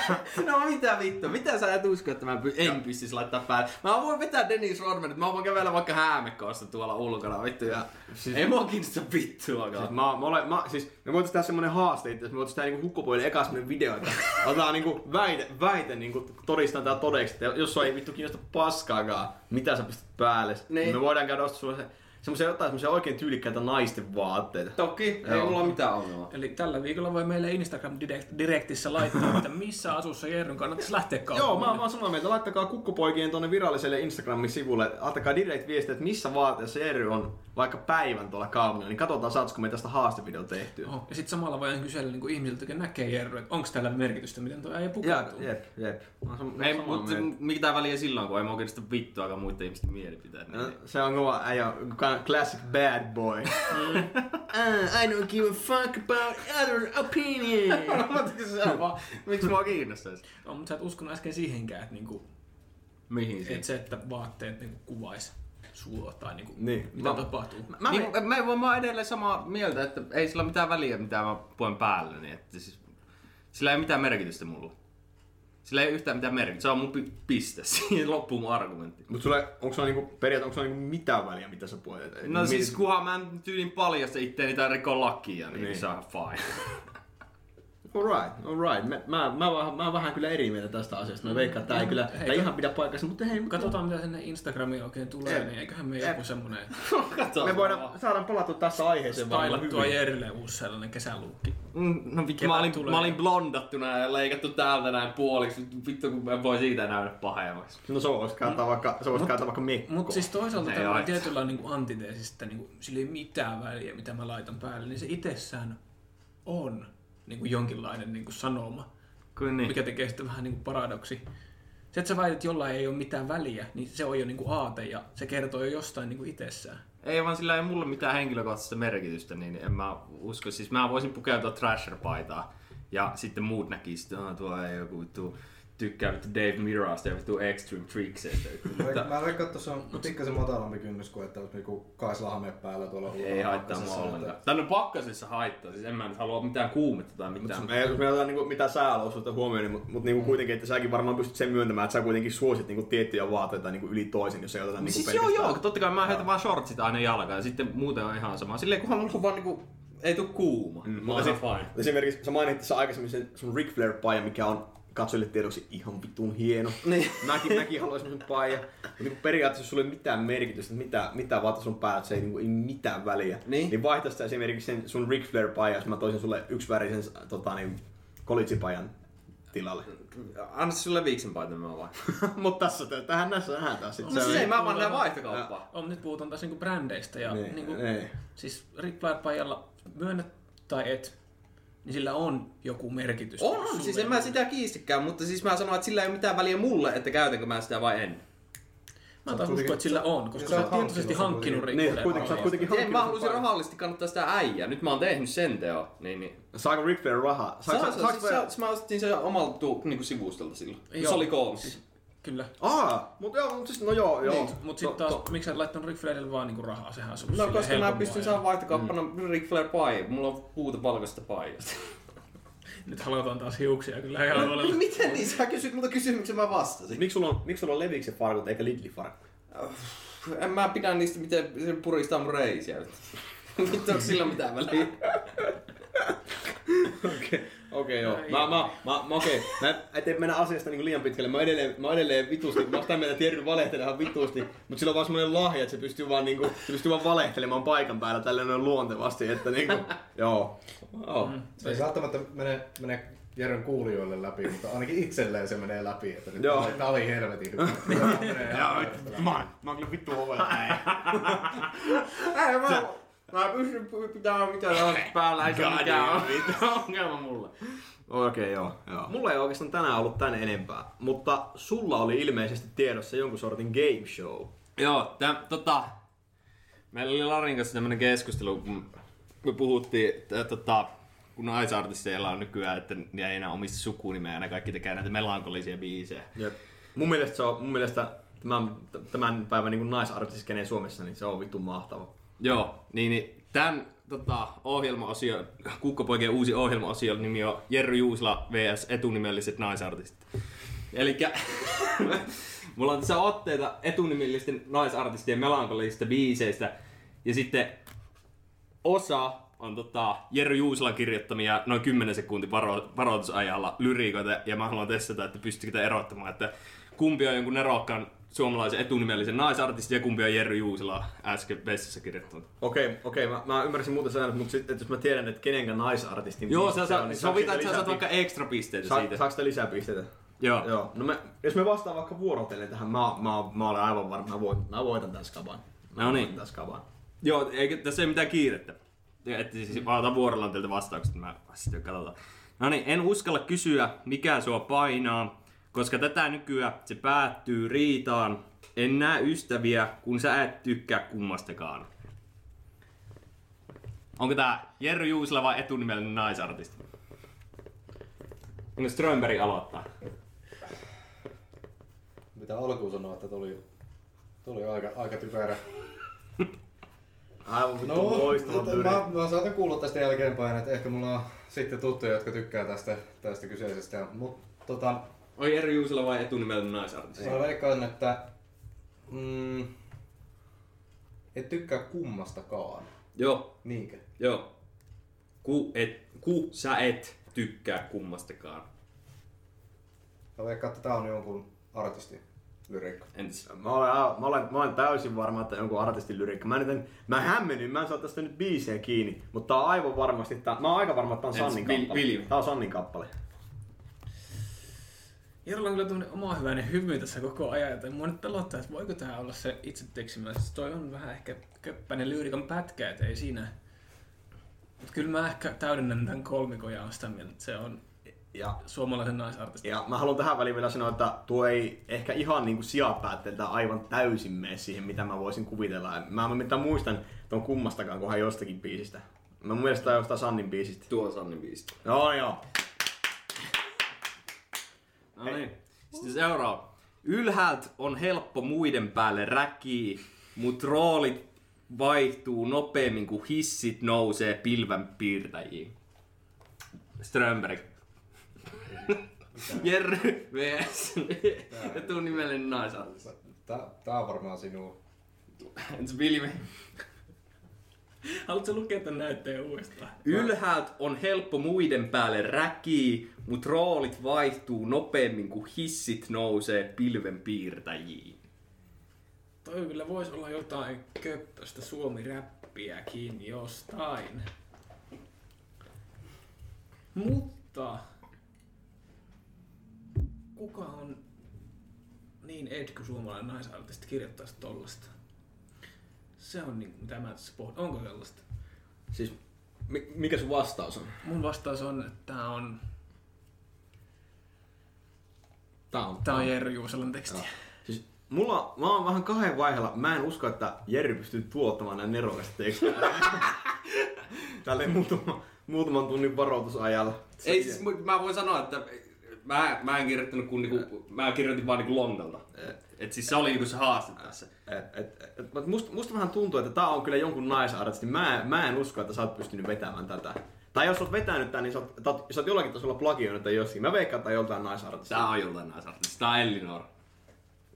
No mitä vittu, mitä sä et usko, että mä py- en pystys laittaa päälle? Mä voin vetää Dennis Rodman, mä voin kävellä vaikka häämekoosta tuolla ulkona, vittu, ja
Siis-
ei mua kiinnosta vittuakaan.
Siis mä, mä, olen, mä, siis me voitais tehdä semmonen haaste, että me voitais tehdä niinku hukkopuolelle eka semmonen video, että otetaan niinku väite, väite niinku todistaa tää todeksi, että jos sua ei vittu kiinnosta paskaakaan, mitä sä pistät päälle,
Niin.
niin. me voidaan käydä ostaa sulle se, semmosia jotain semmosia oikein tyylikkäitä naisten vaatteita.
Toki, ei
Joo.
mulla mitään ongelmaa.
Eli tällä viikolla voi meille Instagram direct- Directissä laittaa, että missä asussa Jerryn kannattaisi lähteä kauppaan.
Joo, mä, oon- mä oon samaa mieltä. Laittakaa kukkopoikien tuonne viralliselle Instagramin sivulle. Laittakaa direct viestiä, että missä vaateessa Jerry on vaikka päivän tuolla kaupungilla. Niin katsotaan, saatko me tästä haastevideo tehtyä.
Oho. Ja sitten samalla voidaan kysellä niin ihmisiltä, jotka näkee Jerry, että onko tällä merkitystä, miten tuo äijä
Ja,
pukeutuu.
jep, jep. Mä mä oon
Ei, mutta mitä väliä silloin, kun ei mua kiinnosta vittuakaan muiden ihmisten mielipiteet.
No,
Niin.
Se on kova äijä, classic bad boy. uh, I don't give a fuck about other opinion.
Mutta se on vaan, miksi mua kiinnostaisi?
No, mutta sä et uskonut äsken siihenkään, että, niinku,
Mihin
että se, että vaatteet niinku kuvais. suo tai niinku,
Niin.
mitä
Mä-
tapahtuu.
Mä,
Mä,
mä,
niin, mä, mä, mä oon edelleen samaa mieltä, että ei sillä ole mitään väliä, mitä mä puen päälle. Niin että siis, sillä ei ole mitään merkitystä mulla. Sillä ei ole yhtään mitään merkitystä. Se on mun pi- piste. Siihen loppuu mun argumentti.
Mut sulle, onko sulla niinku, periaatteessa onko sulla niinku mitään väliä, mitä sä puolet?
No siis kunhan mä en tyylin paljasta itteeni tai rikon lakia, niin,
Niin.
niin. se on fine.
Alright, alright. Mä, mä, mä, vähän- mä, oon vähän kyllä eri mieltä tästä asiasta. Mä veikkaan, että tää ei kyllä
Hei,
tää ihan pidä paikkansa, mutta hei,
Katsotaan mitä sinne Instagramiin oikein tulee,
Jep.
niin eiköhän me
Jep.
joku semmonen
me voidaan, saadaan palattua tässä aiheeseen vaan
stylattua
hyvin.
Jerille uusi sellainen kesäluukki.
Mm, No vittu, mä olin,
tulee.
mä olin blondattuna ja leikattu täältä näin puoliksi. Vittu, kun mä voi siitä nähdä pahemmaksi.
No se voisi kääntää vaikka, se voisi kääntää vaikka mekkoa.
Mutta siis toisaalta
Ei
tällä on tietynlainen niin antiteesi, että niin kuin, sillä ei mitään väliä, mitä mä laitan päälle, niin se itsessään on niin kuin jonkinlainen niin kuin sanoma,
Kuin niin.
mikä tekee sitä vähän niin kuin paradoksi. Se, että sä väität, että jollain ei ole mitään väliä, niin se on jo niin kuin aate ja se kertoo jo jostain niin kuin itsessään.
Ei vaan sillä ei mulle mitään henkilökohtaista merkitystä, niin en mä usko. Siis mä voisin pukeutua Thrasher-paitaa ja sitten muut näkisivät, että tuo ei joku vittu tykkää vittu Dave Mirasta ja vittu Extreme Trickseistä.
Mä, mä veikkaan, että tuossa on pikkasen matalampi kynnys kuin että olisi niinku kaislahame päällä tuolla
Ei haittaa mua
pakkasessa,
ollenkaan.
että-
Tänne pakkasessa haittaa, siis en mä nyt halua mitään kuumetta tai mitään.
Me, jos me otetaan niinku, mitä sääolosuhteita huomioon, niin, mutta mut, niinku kuitenkin, että säkin varmaan pystyt sen myöntämään, että sä kuitenkin suosit niinku tiettyjä vaatteita niinku yli toisen, jos ei oteta niinku
Siis joo joo, totta kai mä heitän vaan shortsit aina jalkaan ja sitten muuten on ihan sama. Silleen kunhan mulla on vaan niinku, ei tuu kuuma. Mm, oon ihan fine.
Esimerkiksi sä mainitsit tässä aikaisemmin sen sun Ric Flair paija, mikä on katsojille tiedoksi ihan vitun hieno.
Niin.
Mäkin, mäkin haluaisin semmosen paija. Mutta niinku periaatteessa jos sulla ei ole mitään merkitystä, että mitä, mitä vaatteita sun päät, se ei, niinku, ei mitään väliä.
Niin.
niin vaihtaisi sä esimerkiksi sen sun Ric Flair paija, jos mä toisin sulle yksivärisen tota, niin, kolitsipajan tilalle.
Anna se sulle viiksen paita mä vaan.
Mutta tässä, tähän näissä nähdään taas.
No
se
siis
on-
ei, mä vaan näen vaihtokauppaa.
On, nyt puhutaan taas niin kuin brändeistä ja
Niin,
niin kuin,
niin.
siis Rick Flair-pajalla myönnät tai et, niin sillä on joku merkitys.
On, on, siis en mä sitä kiistikään, mutta siis mä sanon, että sillä ei ole mitään väliä mulle, että käytänkö mä sitä vai en.
Mä taas uskon, että sillä on, koska
sä
sä
oot
tietoisesti
hankkinut
hankkinut Rick
Niin, kuitenkin sä oot kuitenkin
En mä
hankkinut
halusin
sen
rahallisesti kannattaa sitä äijää. Nyt mä oon tehnyt sen teon. Niin, niin.
Saako Ric Flair rahaa?
Saa,
Saako,
saa, siis, saa, mä ostin sen omalta niinku sivustolta silloin.
Joo.
Se oli koomissa.
Kyllä.
Aa, mutta joo, mut siis, no joo, joo.
Niin, mutta sitten taas,
to,
miksi sä et laittanut Rick Flairille vaan niinku rahaa? Sehän on ollut
No koska mä pystyn saamaan vaihtokauppana mm. Ric Flair paija. Mulla on puuta valkoista paijasta.
Nyt halutaan taas hiuksia kyllä ihan puolella.
Miten niin? Sä kysyt multa kysymyksen, mä vastasin.
miksi sulla on, miksi sulla on Leviksen farkut eikä Lidlin farkut?
En mä pidä niistä, miten se puristaa mun reisiä. Vittu, onko sillä mitään väliä?
Okei, okei joo. Mä, mä, mä, mä okei. Mä ettei mennä asiasta niinku liian pitkälle. Mä edelleen, mä edelleen vitusti. Mä oon sitä mieltä, että Jerry valehtelee ihan vitusti. Mut sillä on vaan semmonen lahja, että se pystyy vaan niinku, se pystyy vaan valehtelemaan paikan päällä tälleen noin luontevasti, että niinku, joo. joo.
Se ei välttämättä mene, mene Jeren kuulijoille läpi, mutta ainakin itselleen se menee läpi. Että nyt
Joo.
Tää oli helvetin hyvä.
Mä, mä oon kyllä vittu ovella.
Ei, mä, mä pystyn pitämään mitä tahansa päällä, ei se mikään ongelma mulle.
Okei, okay, joo, joo. Mulla ei oikeastaan tänään ollut tän enempää, mutta sulla oli ilmeisesti tiedossa jonkun sortin game show.
Joo, täm, tota, meillä oli Larin kanssa tämmönen keskustelu, kun me puhuttiin, että tota, kun naisartisteilla on nykyään, että ne ei enää omista sukunimeä ja kaikki tekee näitä melankolisia biisejä.
Jep. Mun mielestä se on, mun mielestä tämän, tämän päivän niin naisartistiskeneen Suomessa, niin se on vittu mahtava.
Joo, niin, niin tämän tota, ohjelmaosio, Kukkopoikien uusi ohjelmaosio nimi on Jerry Juusla vs. etunimelliset naisartistit. Eli mulla on tässä otteita etunimellisten naisartistien melankolisista biiseistä ja sitten osa on tota Jerry Juusalan kirjoittamia noin 10 sekuntin varo- varoitusajalla lyriikoita ja mä haluan testata, että pystytkö erottamaan, että kumpi on jonkun nerokkaan suomalaisen etunimellisen naisartistin ja kumpi on Jerry Juusala äsken vessassa kirjoittanut.
Okei, okei, mä, mä ymmärsin muuten säännöt, mutta sit, että jos mä tiedän, että kenenkä naisartistin
Joo, sä,
se on, niin
sovitaan, että sä saat vaikka ekstra pisteitä
Sa-
siitä.
Saako sitä lisää pisteitä?
Joo.
Joo. No me, jos me vastaan vaikka vuorotellen tähän, mä, mä, mä olen aivan varma, mä voitan, mä voitan skaban. Mä
No niin.
skaban.
Joo, eikä tässä ei mitään kiirettä. Että siis mä otan vuorollaan teiltä vastaukset, mä sitten katsotaan. No niin, en uskalla kysyä, mikä sua painaa, koska tätä nykyään se päättyy riitaan. En näe ystäviä, kun sä et tykkää kummastakaan. Onko tää Jerry Juusila vai etunimellinen naisartisti? Onko Strömberg aloittaa?
Mitä alkuun sanoa, että tuli Tuli aika, aika typerä.
Aivan vittu
No,
loistava
mutta
pyri.
mä, mä saatan kuulla tästä jälkeenpäin, että ehkä mulla on sitten tuttuja, jotka tykkää tästä, tästä kyseisestä. Mutta tota,
Oi eri Juusila vai etunimellinen naisartisti?
mä veikkaan, että mm, et tykkää kummastakaan.
Joo,
Niinkö?
joo. Ku, et, ku sä et tykkää kummastakaan.
Mä veikkaan, että tää on jonkun artistin lyriikka.
Entäs?
Mä olen, mä, olen, mä olen täysin varma, että jonkun artistin lyriikka. Mä, nyt en, mä hämmennyin, mä en saa tästä nyt biisejä kiinni, mutta tää on aivan varmasti, tää, mä oon aika varma, että tää on
Entäs
Sannin kappale. Tää on Sannin kappale.
Jarlla on kyllä tämmönen oma hyväinen hymy tässä koko ajan, että mua nyt pelottaa, että voiko tää olla se itse teksimä. Siis toi on vähän ehkä köppäinen lyyrikan pätkä, et ei siinä. Mut kyllä mä ehkä täydennän tämän kolmikon ja on sitä mieltä, että se on
Ja,
suomalaisen naisartisti.
ja mä haluan tähän väliin vielä sanoa, että tuo ei ehkä ihan niinku sijapäätteeltä aivan täysin mene siihen, mitä mä voisin kuvitella. Mä en mitään muistan ton kummastakaan, kunhan jostakin biisistä. Mä mun mielestä jostain Sannin biisistä.
Tuo Sannin biisi.
Joo, joo.
No niin. Sitten seuraava. Ylhäältä on helppo muiden päälle räkii, mut roolit vaihtuu nopeammin kuin hissit nousee pilvän piirtäjiin. Strömberg. Jerry vs. Etunimellinen naisartisti.
Tää, tää on varmaan sinua.
Entäs Vilmi?
Haluatko lukea tämän näytteen uudestaan?
Ylhäältä on helppo muiden päälle räkii, mut roolit vaihtuu nopeammin kuin hissit nousee pilven piirtäjiin.
Toi kyllä voisi olla jotain köppöstä suomi-räppiäkin jostain. Mutta kuka on niin edky suomalainen naisartisti kirjoittaisi tollasta? Se on niin, mitä mä tässä pohdin. Onko sellaista?
Siis, mi- mikä sun vastaus on?
Mun vastaus on, että tää on,
Tää on,
tää on Jerry Juuselon teksti.
Joo. Siis mulla, mä oon vähän kahden vaiheella, mä en usko, että Jerry pystyy tuottamaan näin nerokasta tekstiä. Tälleen muutama, muutaman tunnin varoitusajalla.
Ei siis, mä voin sanoa, että mä, mä en kirjoittanut kun niinku, mä kirjoitin vaan niinku longalta. Et siis se oli niinku se haaste tässä.
Et, et, et, et musta, musta vähän tuntuu, että tää on kyllä jonkun naisartisti. Mä, mä en usko, että sä oot pystynyt vetämään tätä. Tai jos oot vetänyt tän, niin sä oot, sä oot, sä oot jollakin tasolla plagioinut tai jossakin. Mä veikkaan, että joltain naisartista.
Tää on joltain naisartisti. Tää on Elinor.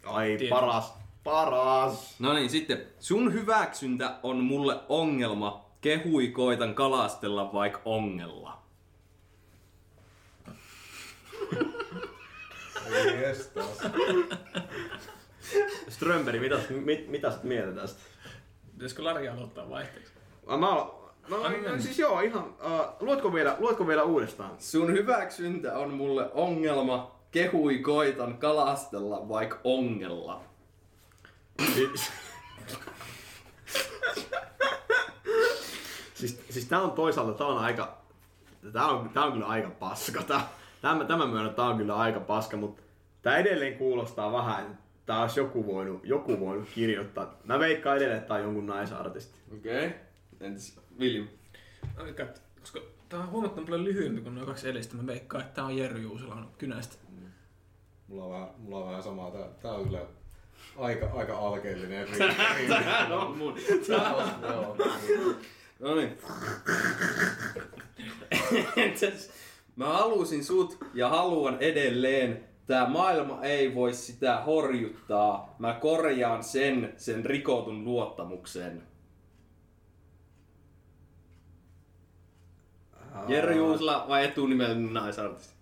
Ai,
Tiedän.
paras. Paras.
No niin, sitten. Sun hyväksyntä on mulle ongelma. Kehui koitan kalastella vaik ongella.
Ei jestas.
Strömberi, mitä, mit, mitä sä mieltä tästä?
Pitäisikö Lari aloittaa vaihteeksi?
Mä, mä, no, no, siis joo, ihan, uh, luotko, vielä, luotko vielä uudestaan?
Sun hyväksyntä on mulle ongelma. Kehui koitan kalastella vaik ongella.
Siis, siis, siis tää on toisaalta, tää on aika, tää on, tää on kyllä aika paska. Tää, tämä, tämä myönnän, tää on kyllä aika paska, mutta tää edelleen kuulostaa vähän, että tää olisi joku voinut, joku voinut kirjoittaa. Mä veikkaan edelleen, että tää on jonkun naisartisti.
Okei. Okay. Entäs William?
Aika, koska tää on huomattavan paljon lyhyempi kuin nuo kaksi edellistä. Mä veikkaan, että tää on Jerry Juuselon kynästä.
Mulla on vähän, mulla on vähän samaa. Tää, tää on kyllä aika, aika alkeellinen.
Tää on mun.
Joo.
No niin. Entäs mä halusin sut ja haluan edelleen. Tää maailma ei voi sitä horjuttaa. Mä korjaan sen, sen rikotun luottamuksen. Jerry Juusla vai etunimellinen naisartisti?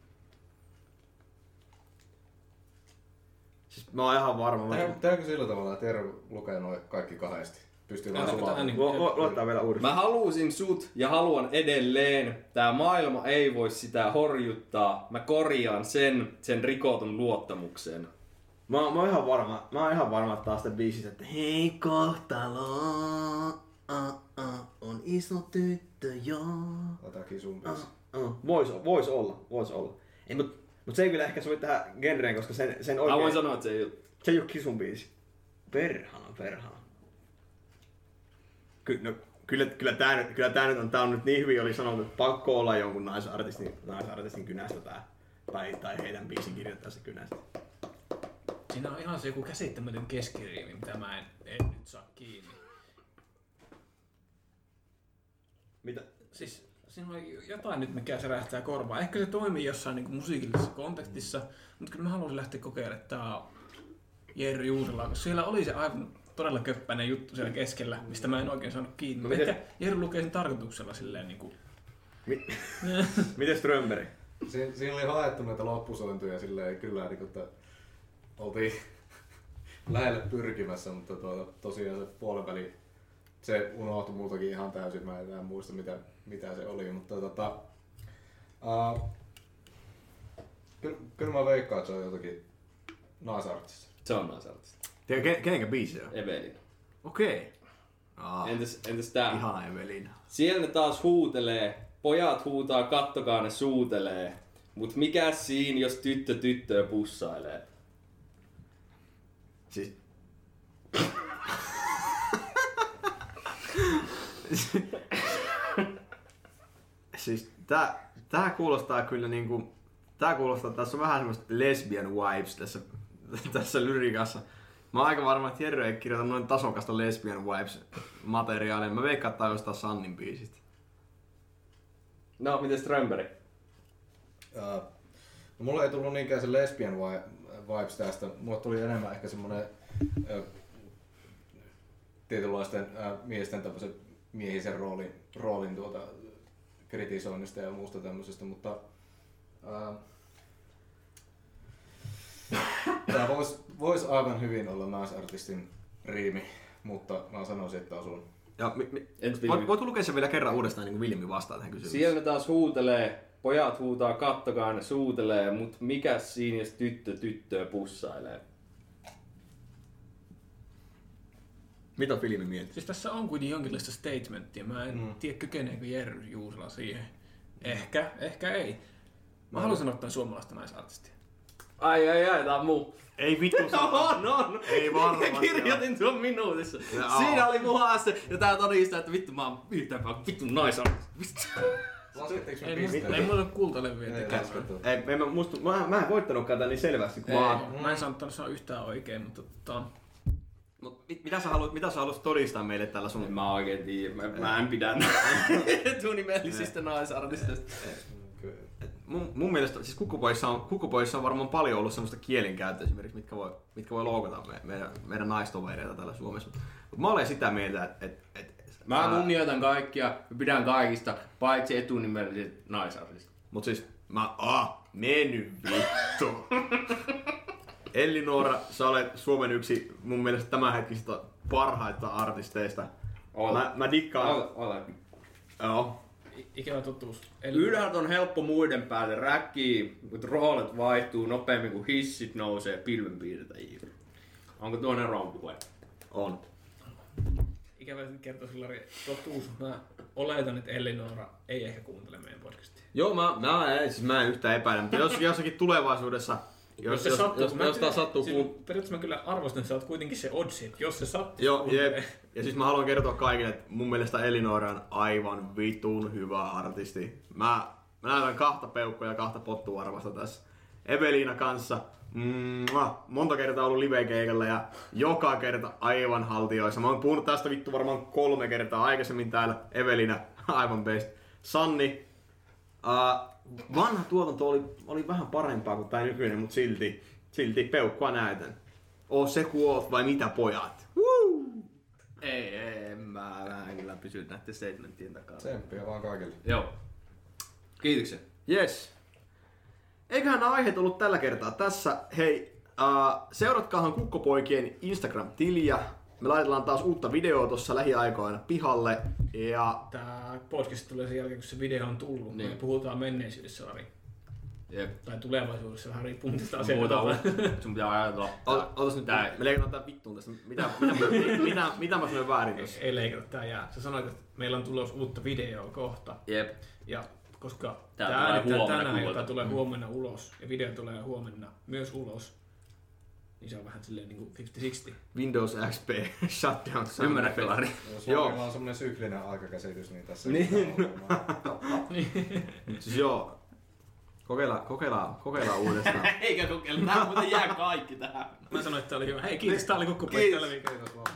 Siis mä oon ihan varma. Mä...
Tehdäänkö sillä tavalla, että Eero lukee noin kaikki kahdesti? Pystyy vähän
Otetaanko tää
sumaamaan.
niin?
Lu- lu- Luottaa vielä uudestaan.
Mä halusin sut ja haluan edelleen. Tää maailma ei voi sitä horjuttaa. Mä korjaan sen, sen rikotun luottamuksen.
Mä, mä oon ihan varma, mä oon ihan varma taas sitä biisistä, että hei kohtalo, uh, uh, on iso tyttö joo.
Otakin sun biisi.
Vois, vois olla, vois olla. Ei, mut, mut se ei kyllä ehkä sovi tähän genreen, koska sen, sen
Mä
oikein...
voin sanoa, että se ei ole.
Se ei oo kisun biisi. Perhana, perhana. Ky, no, kyllä, kyllä, tää, nyt- kyllä tää nyt on, tää on nyt niin hyvin oli sanottu, että pakko olla jonkun naisartistin, naisartistin kynästä tää. Tai, tai heidän biisin kirjoittajasta kynästä.
Siinä on ihan se joku käsittämätön keskiriimi, mitä mä en, en nyt saa kiinni.
Mitä?
Siis siinä on jotain nyt, mikä särähtää korvaa. Ehkä se toimii jossain niin musiikillisessa kontekstissa, mutta kyllä mä haluaisin lähteä kokeilemaan, tää Jerry Juusela, koska siellä oli se aivan todella köppäinen juttu siellä keskellä, mistä mä en oikein saanut kiinni.
No miten-
Ehkä Jerry lukee sen tarkoituksella silleen niin kuin...
Mi- Miten Strömberi?
Siin, siinä oli haettu näitä loppusointuja silleen kyllä, niin kuin, että oltiin lähelle pyrkimässä, mutta tuota, tosiaan se puoliväli, se unohtui multakin ihan täysin, mä en enää muista mitä, mitä se oli, mutta tota, uh, kyllä, kyllä mä veikkaan, että se on jotakin naisartissa.
Se on naisartista.
Tiedä, ke- kenenkä biisi on?
Evelina.
Okei. Ah,
Entäs, entäs tää?
ihana Evelina.
Siellä ne taas huutelee, pojat huutaa, kattokaa ne suutelee. Mut mikä siinä, jos tyttö tyttöä pussailee?
Siis... siis tää, tää kuulostaa kyllä niinku... Tää kuulostaa, tässä on vähän semmoista lesbian vibes tässä, tässä lyrikassa. Mä oon aika varma, että Jerry ei kirjoita noin tasokasta lesbian vibes materiaalia. Mä veikkaan, että tää on jostain Sannin biisistä.
No, miten Strömberi?
Uh, no mulla ei tullut niinkään se lesbian vi- vibes tästä, mulla tuli enemmän ehkä semmonen uh, tietynlaisten uh, miesten tämmöisen miehisen roolin, roolin tuota, kritisoinnista ja muusta tämmöisestä, mutta uh, tämä voisi vois aivan hyvin olla naisartistin riimi, mutta mä sanoisin, että osun.
Ja, mi, mi, voit, voit lukea sen vielä kerran uudestaan, niin kuin Vilmi vastaa tähän kysymykseen.
Siellä ne taas huutelee, pojat huutaa, kattokaa ne suutelee, mut mikä siinä, jos tyttö tyttöä pussailee?
Mitä Vilmi miettii?
Siis tässä on kuitenkin jonkinlaista statementtia. Mä en mm. tiedä, kykeneekö Jerry Juusela siihen. Ehkä, ehkä ei. Mä haluaisin ottaa suomalaista naisartistia.
Ai ai ai, tää on muu.
Ei vittu saa.
On, on.
Ei varmasti
kirjoitin tuon minuutissa.
Joo.
Siinä oli mun haaste. Ja tää todistaa, että vittu mä oon yhtään vittu naisartisti. Vittu.
Laskettiinko
Ei,
pisteitä?
ei mulla ole kultalevyjä
Ei.
Ei, en mä, musta, mä, mä en voittanutkaan tän niin selvästi, kun
Ei,
mä oon-
mä en saanut sanoa yhtään oikein, mutta tota,
Mut mit, mitä sä haluat, mitä sä haluat todistaa meille tällä
En
sun...
mä oikein tiedä. Mä, mä en pidä etunimellisistä naisartistista.
Kyllä.
Mun, mun mielestä, siis kukupoissa on, kukupoissa on varmaan paljon ollut semmoista kielenkäyttöä esimerkiksi, mitkä voi, mitkä voi loukata me, meidän, meidän naistovereita täällä Suomessa. Mut mä olen sitä mieltä, että... Et, et,
Mä
ää,
kunnioitan kaikkia, pidän kaikista, paitsi etunimelliset naisartistit.
Mut siis, mä... Ah, meny vittu. Elli Noora, sä olet Suomen yksi mun mielestä tämänhetkisistä parhaita artisteista.
Olet.
Mä, mä dikkaan...
Ole, ole.
Joo.
Ikävä totuus. Eli
Ylhäältä on helppo muiden päälle räkkii, mutta roolit vaihtuu nopeammin kuin hissit nousee pilvenpiirtäjiin. Onko tuonne rompuhe?
On.
ikävä kertoa Lari totuus. Mä oletan, että Elinora ei ehkä kuuntele meidän podcastia.
Joo, mä, mä, en, siis mä en yhtään epäile, mutta jos jossakin tulevaisuudessa, jos,
se
jos,
sattuu,
jos,
mä
jos,
kyllä-
sattuu
siis
kuun...
Periaatteessa mä kyllä arvostan, että sä oot kuitenkin se oddsi, että jos se sattuu
Joo, jep. Ja siis mä haluan kertoa kaikille, että mun mielestä Elinora on aivan vitun hyvä artisti. Mä, mä näytän kahta peukkoa ja kahta pottuarvasta tässä. Evelina kanssa. Mua, monta kertaa ollut live-keikalla ja joka kerta aivan haltioissa. Mä oon puhunut tästä vittu varmaan kolme kertaa aikaisemmin täällä. Evelina, aivan best. Sanni, uh, vanha tuotanto oli, oli vähän parempaa kuin tää nykyinen, mutta silti, silti peukkua näytän. Oo se kun oot vai mitä pojat? Woo! Ei, ei, en mä, mä en kyllä pysy näiden statementtien takana.
Tsemppiä vaan kaikille.
Joo. Kiitoksia.
Yes. Eiköhän nämä aiheet ollut tällä kertaa tässä. Hei, uh, seuratkaahan Kukkopoikien Instagram-tiliä. Me laitetaan taas uutta videoa tuossa lähiaikoina pihalle. Ja
Tää podcast tulee sen jälkeen, kun se video on tullut.
Niin.
Me puhutaan menneisyydessä, Lari.
Jep.
Tai tulevaisuudessa, vähän riippuu
Muuta
asiasta.
Sun pitää ajatella.
otas nyt,
Tää-
me leikataan tää vittuun tästä. Mitä, mitä, mitä, mitä, mitä mä sanoin väärin tossa?
Ei leikata, tää jää. Sä sanoit, että meillä on tulos uutta videoa kohta.
Jep.
Ja koska
Tää
tää,
tulee
tänään, jota tulee huomenna ulos, ja video tulee huomenna myös ulos, niin se on vähän silleen niinku 50-60.
Windows XP shutdown. sound
Ymmärrätkö,
effect.
Lari?
Jos
Joo.
Joo. on semmonen syklinen aikakäsitys, niin tässä
Niin. Siis joo. Kokeillaan, kokeillaan, kokeillaan uudestaan.
Eikä kokeilla, nämä muuten jää kaikki tähän.
Mä sanoin, että oli hyvä. Hei, kiitos, tää oli tällä viikolla.
Kiitos vaan.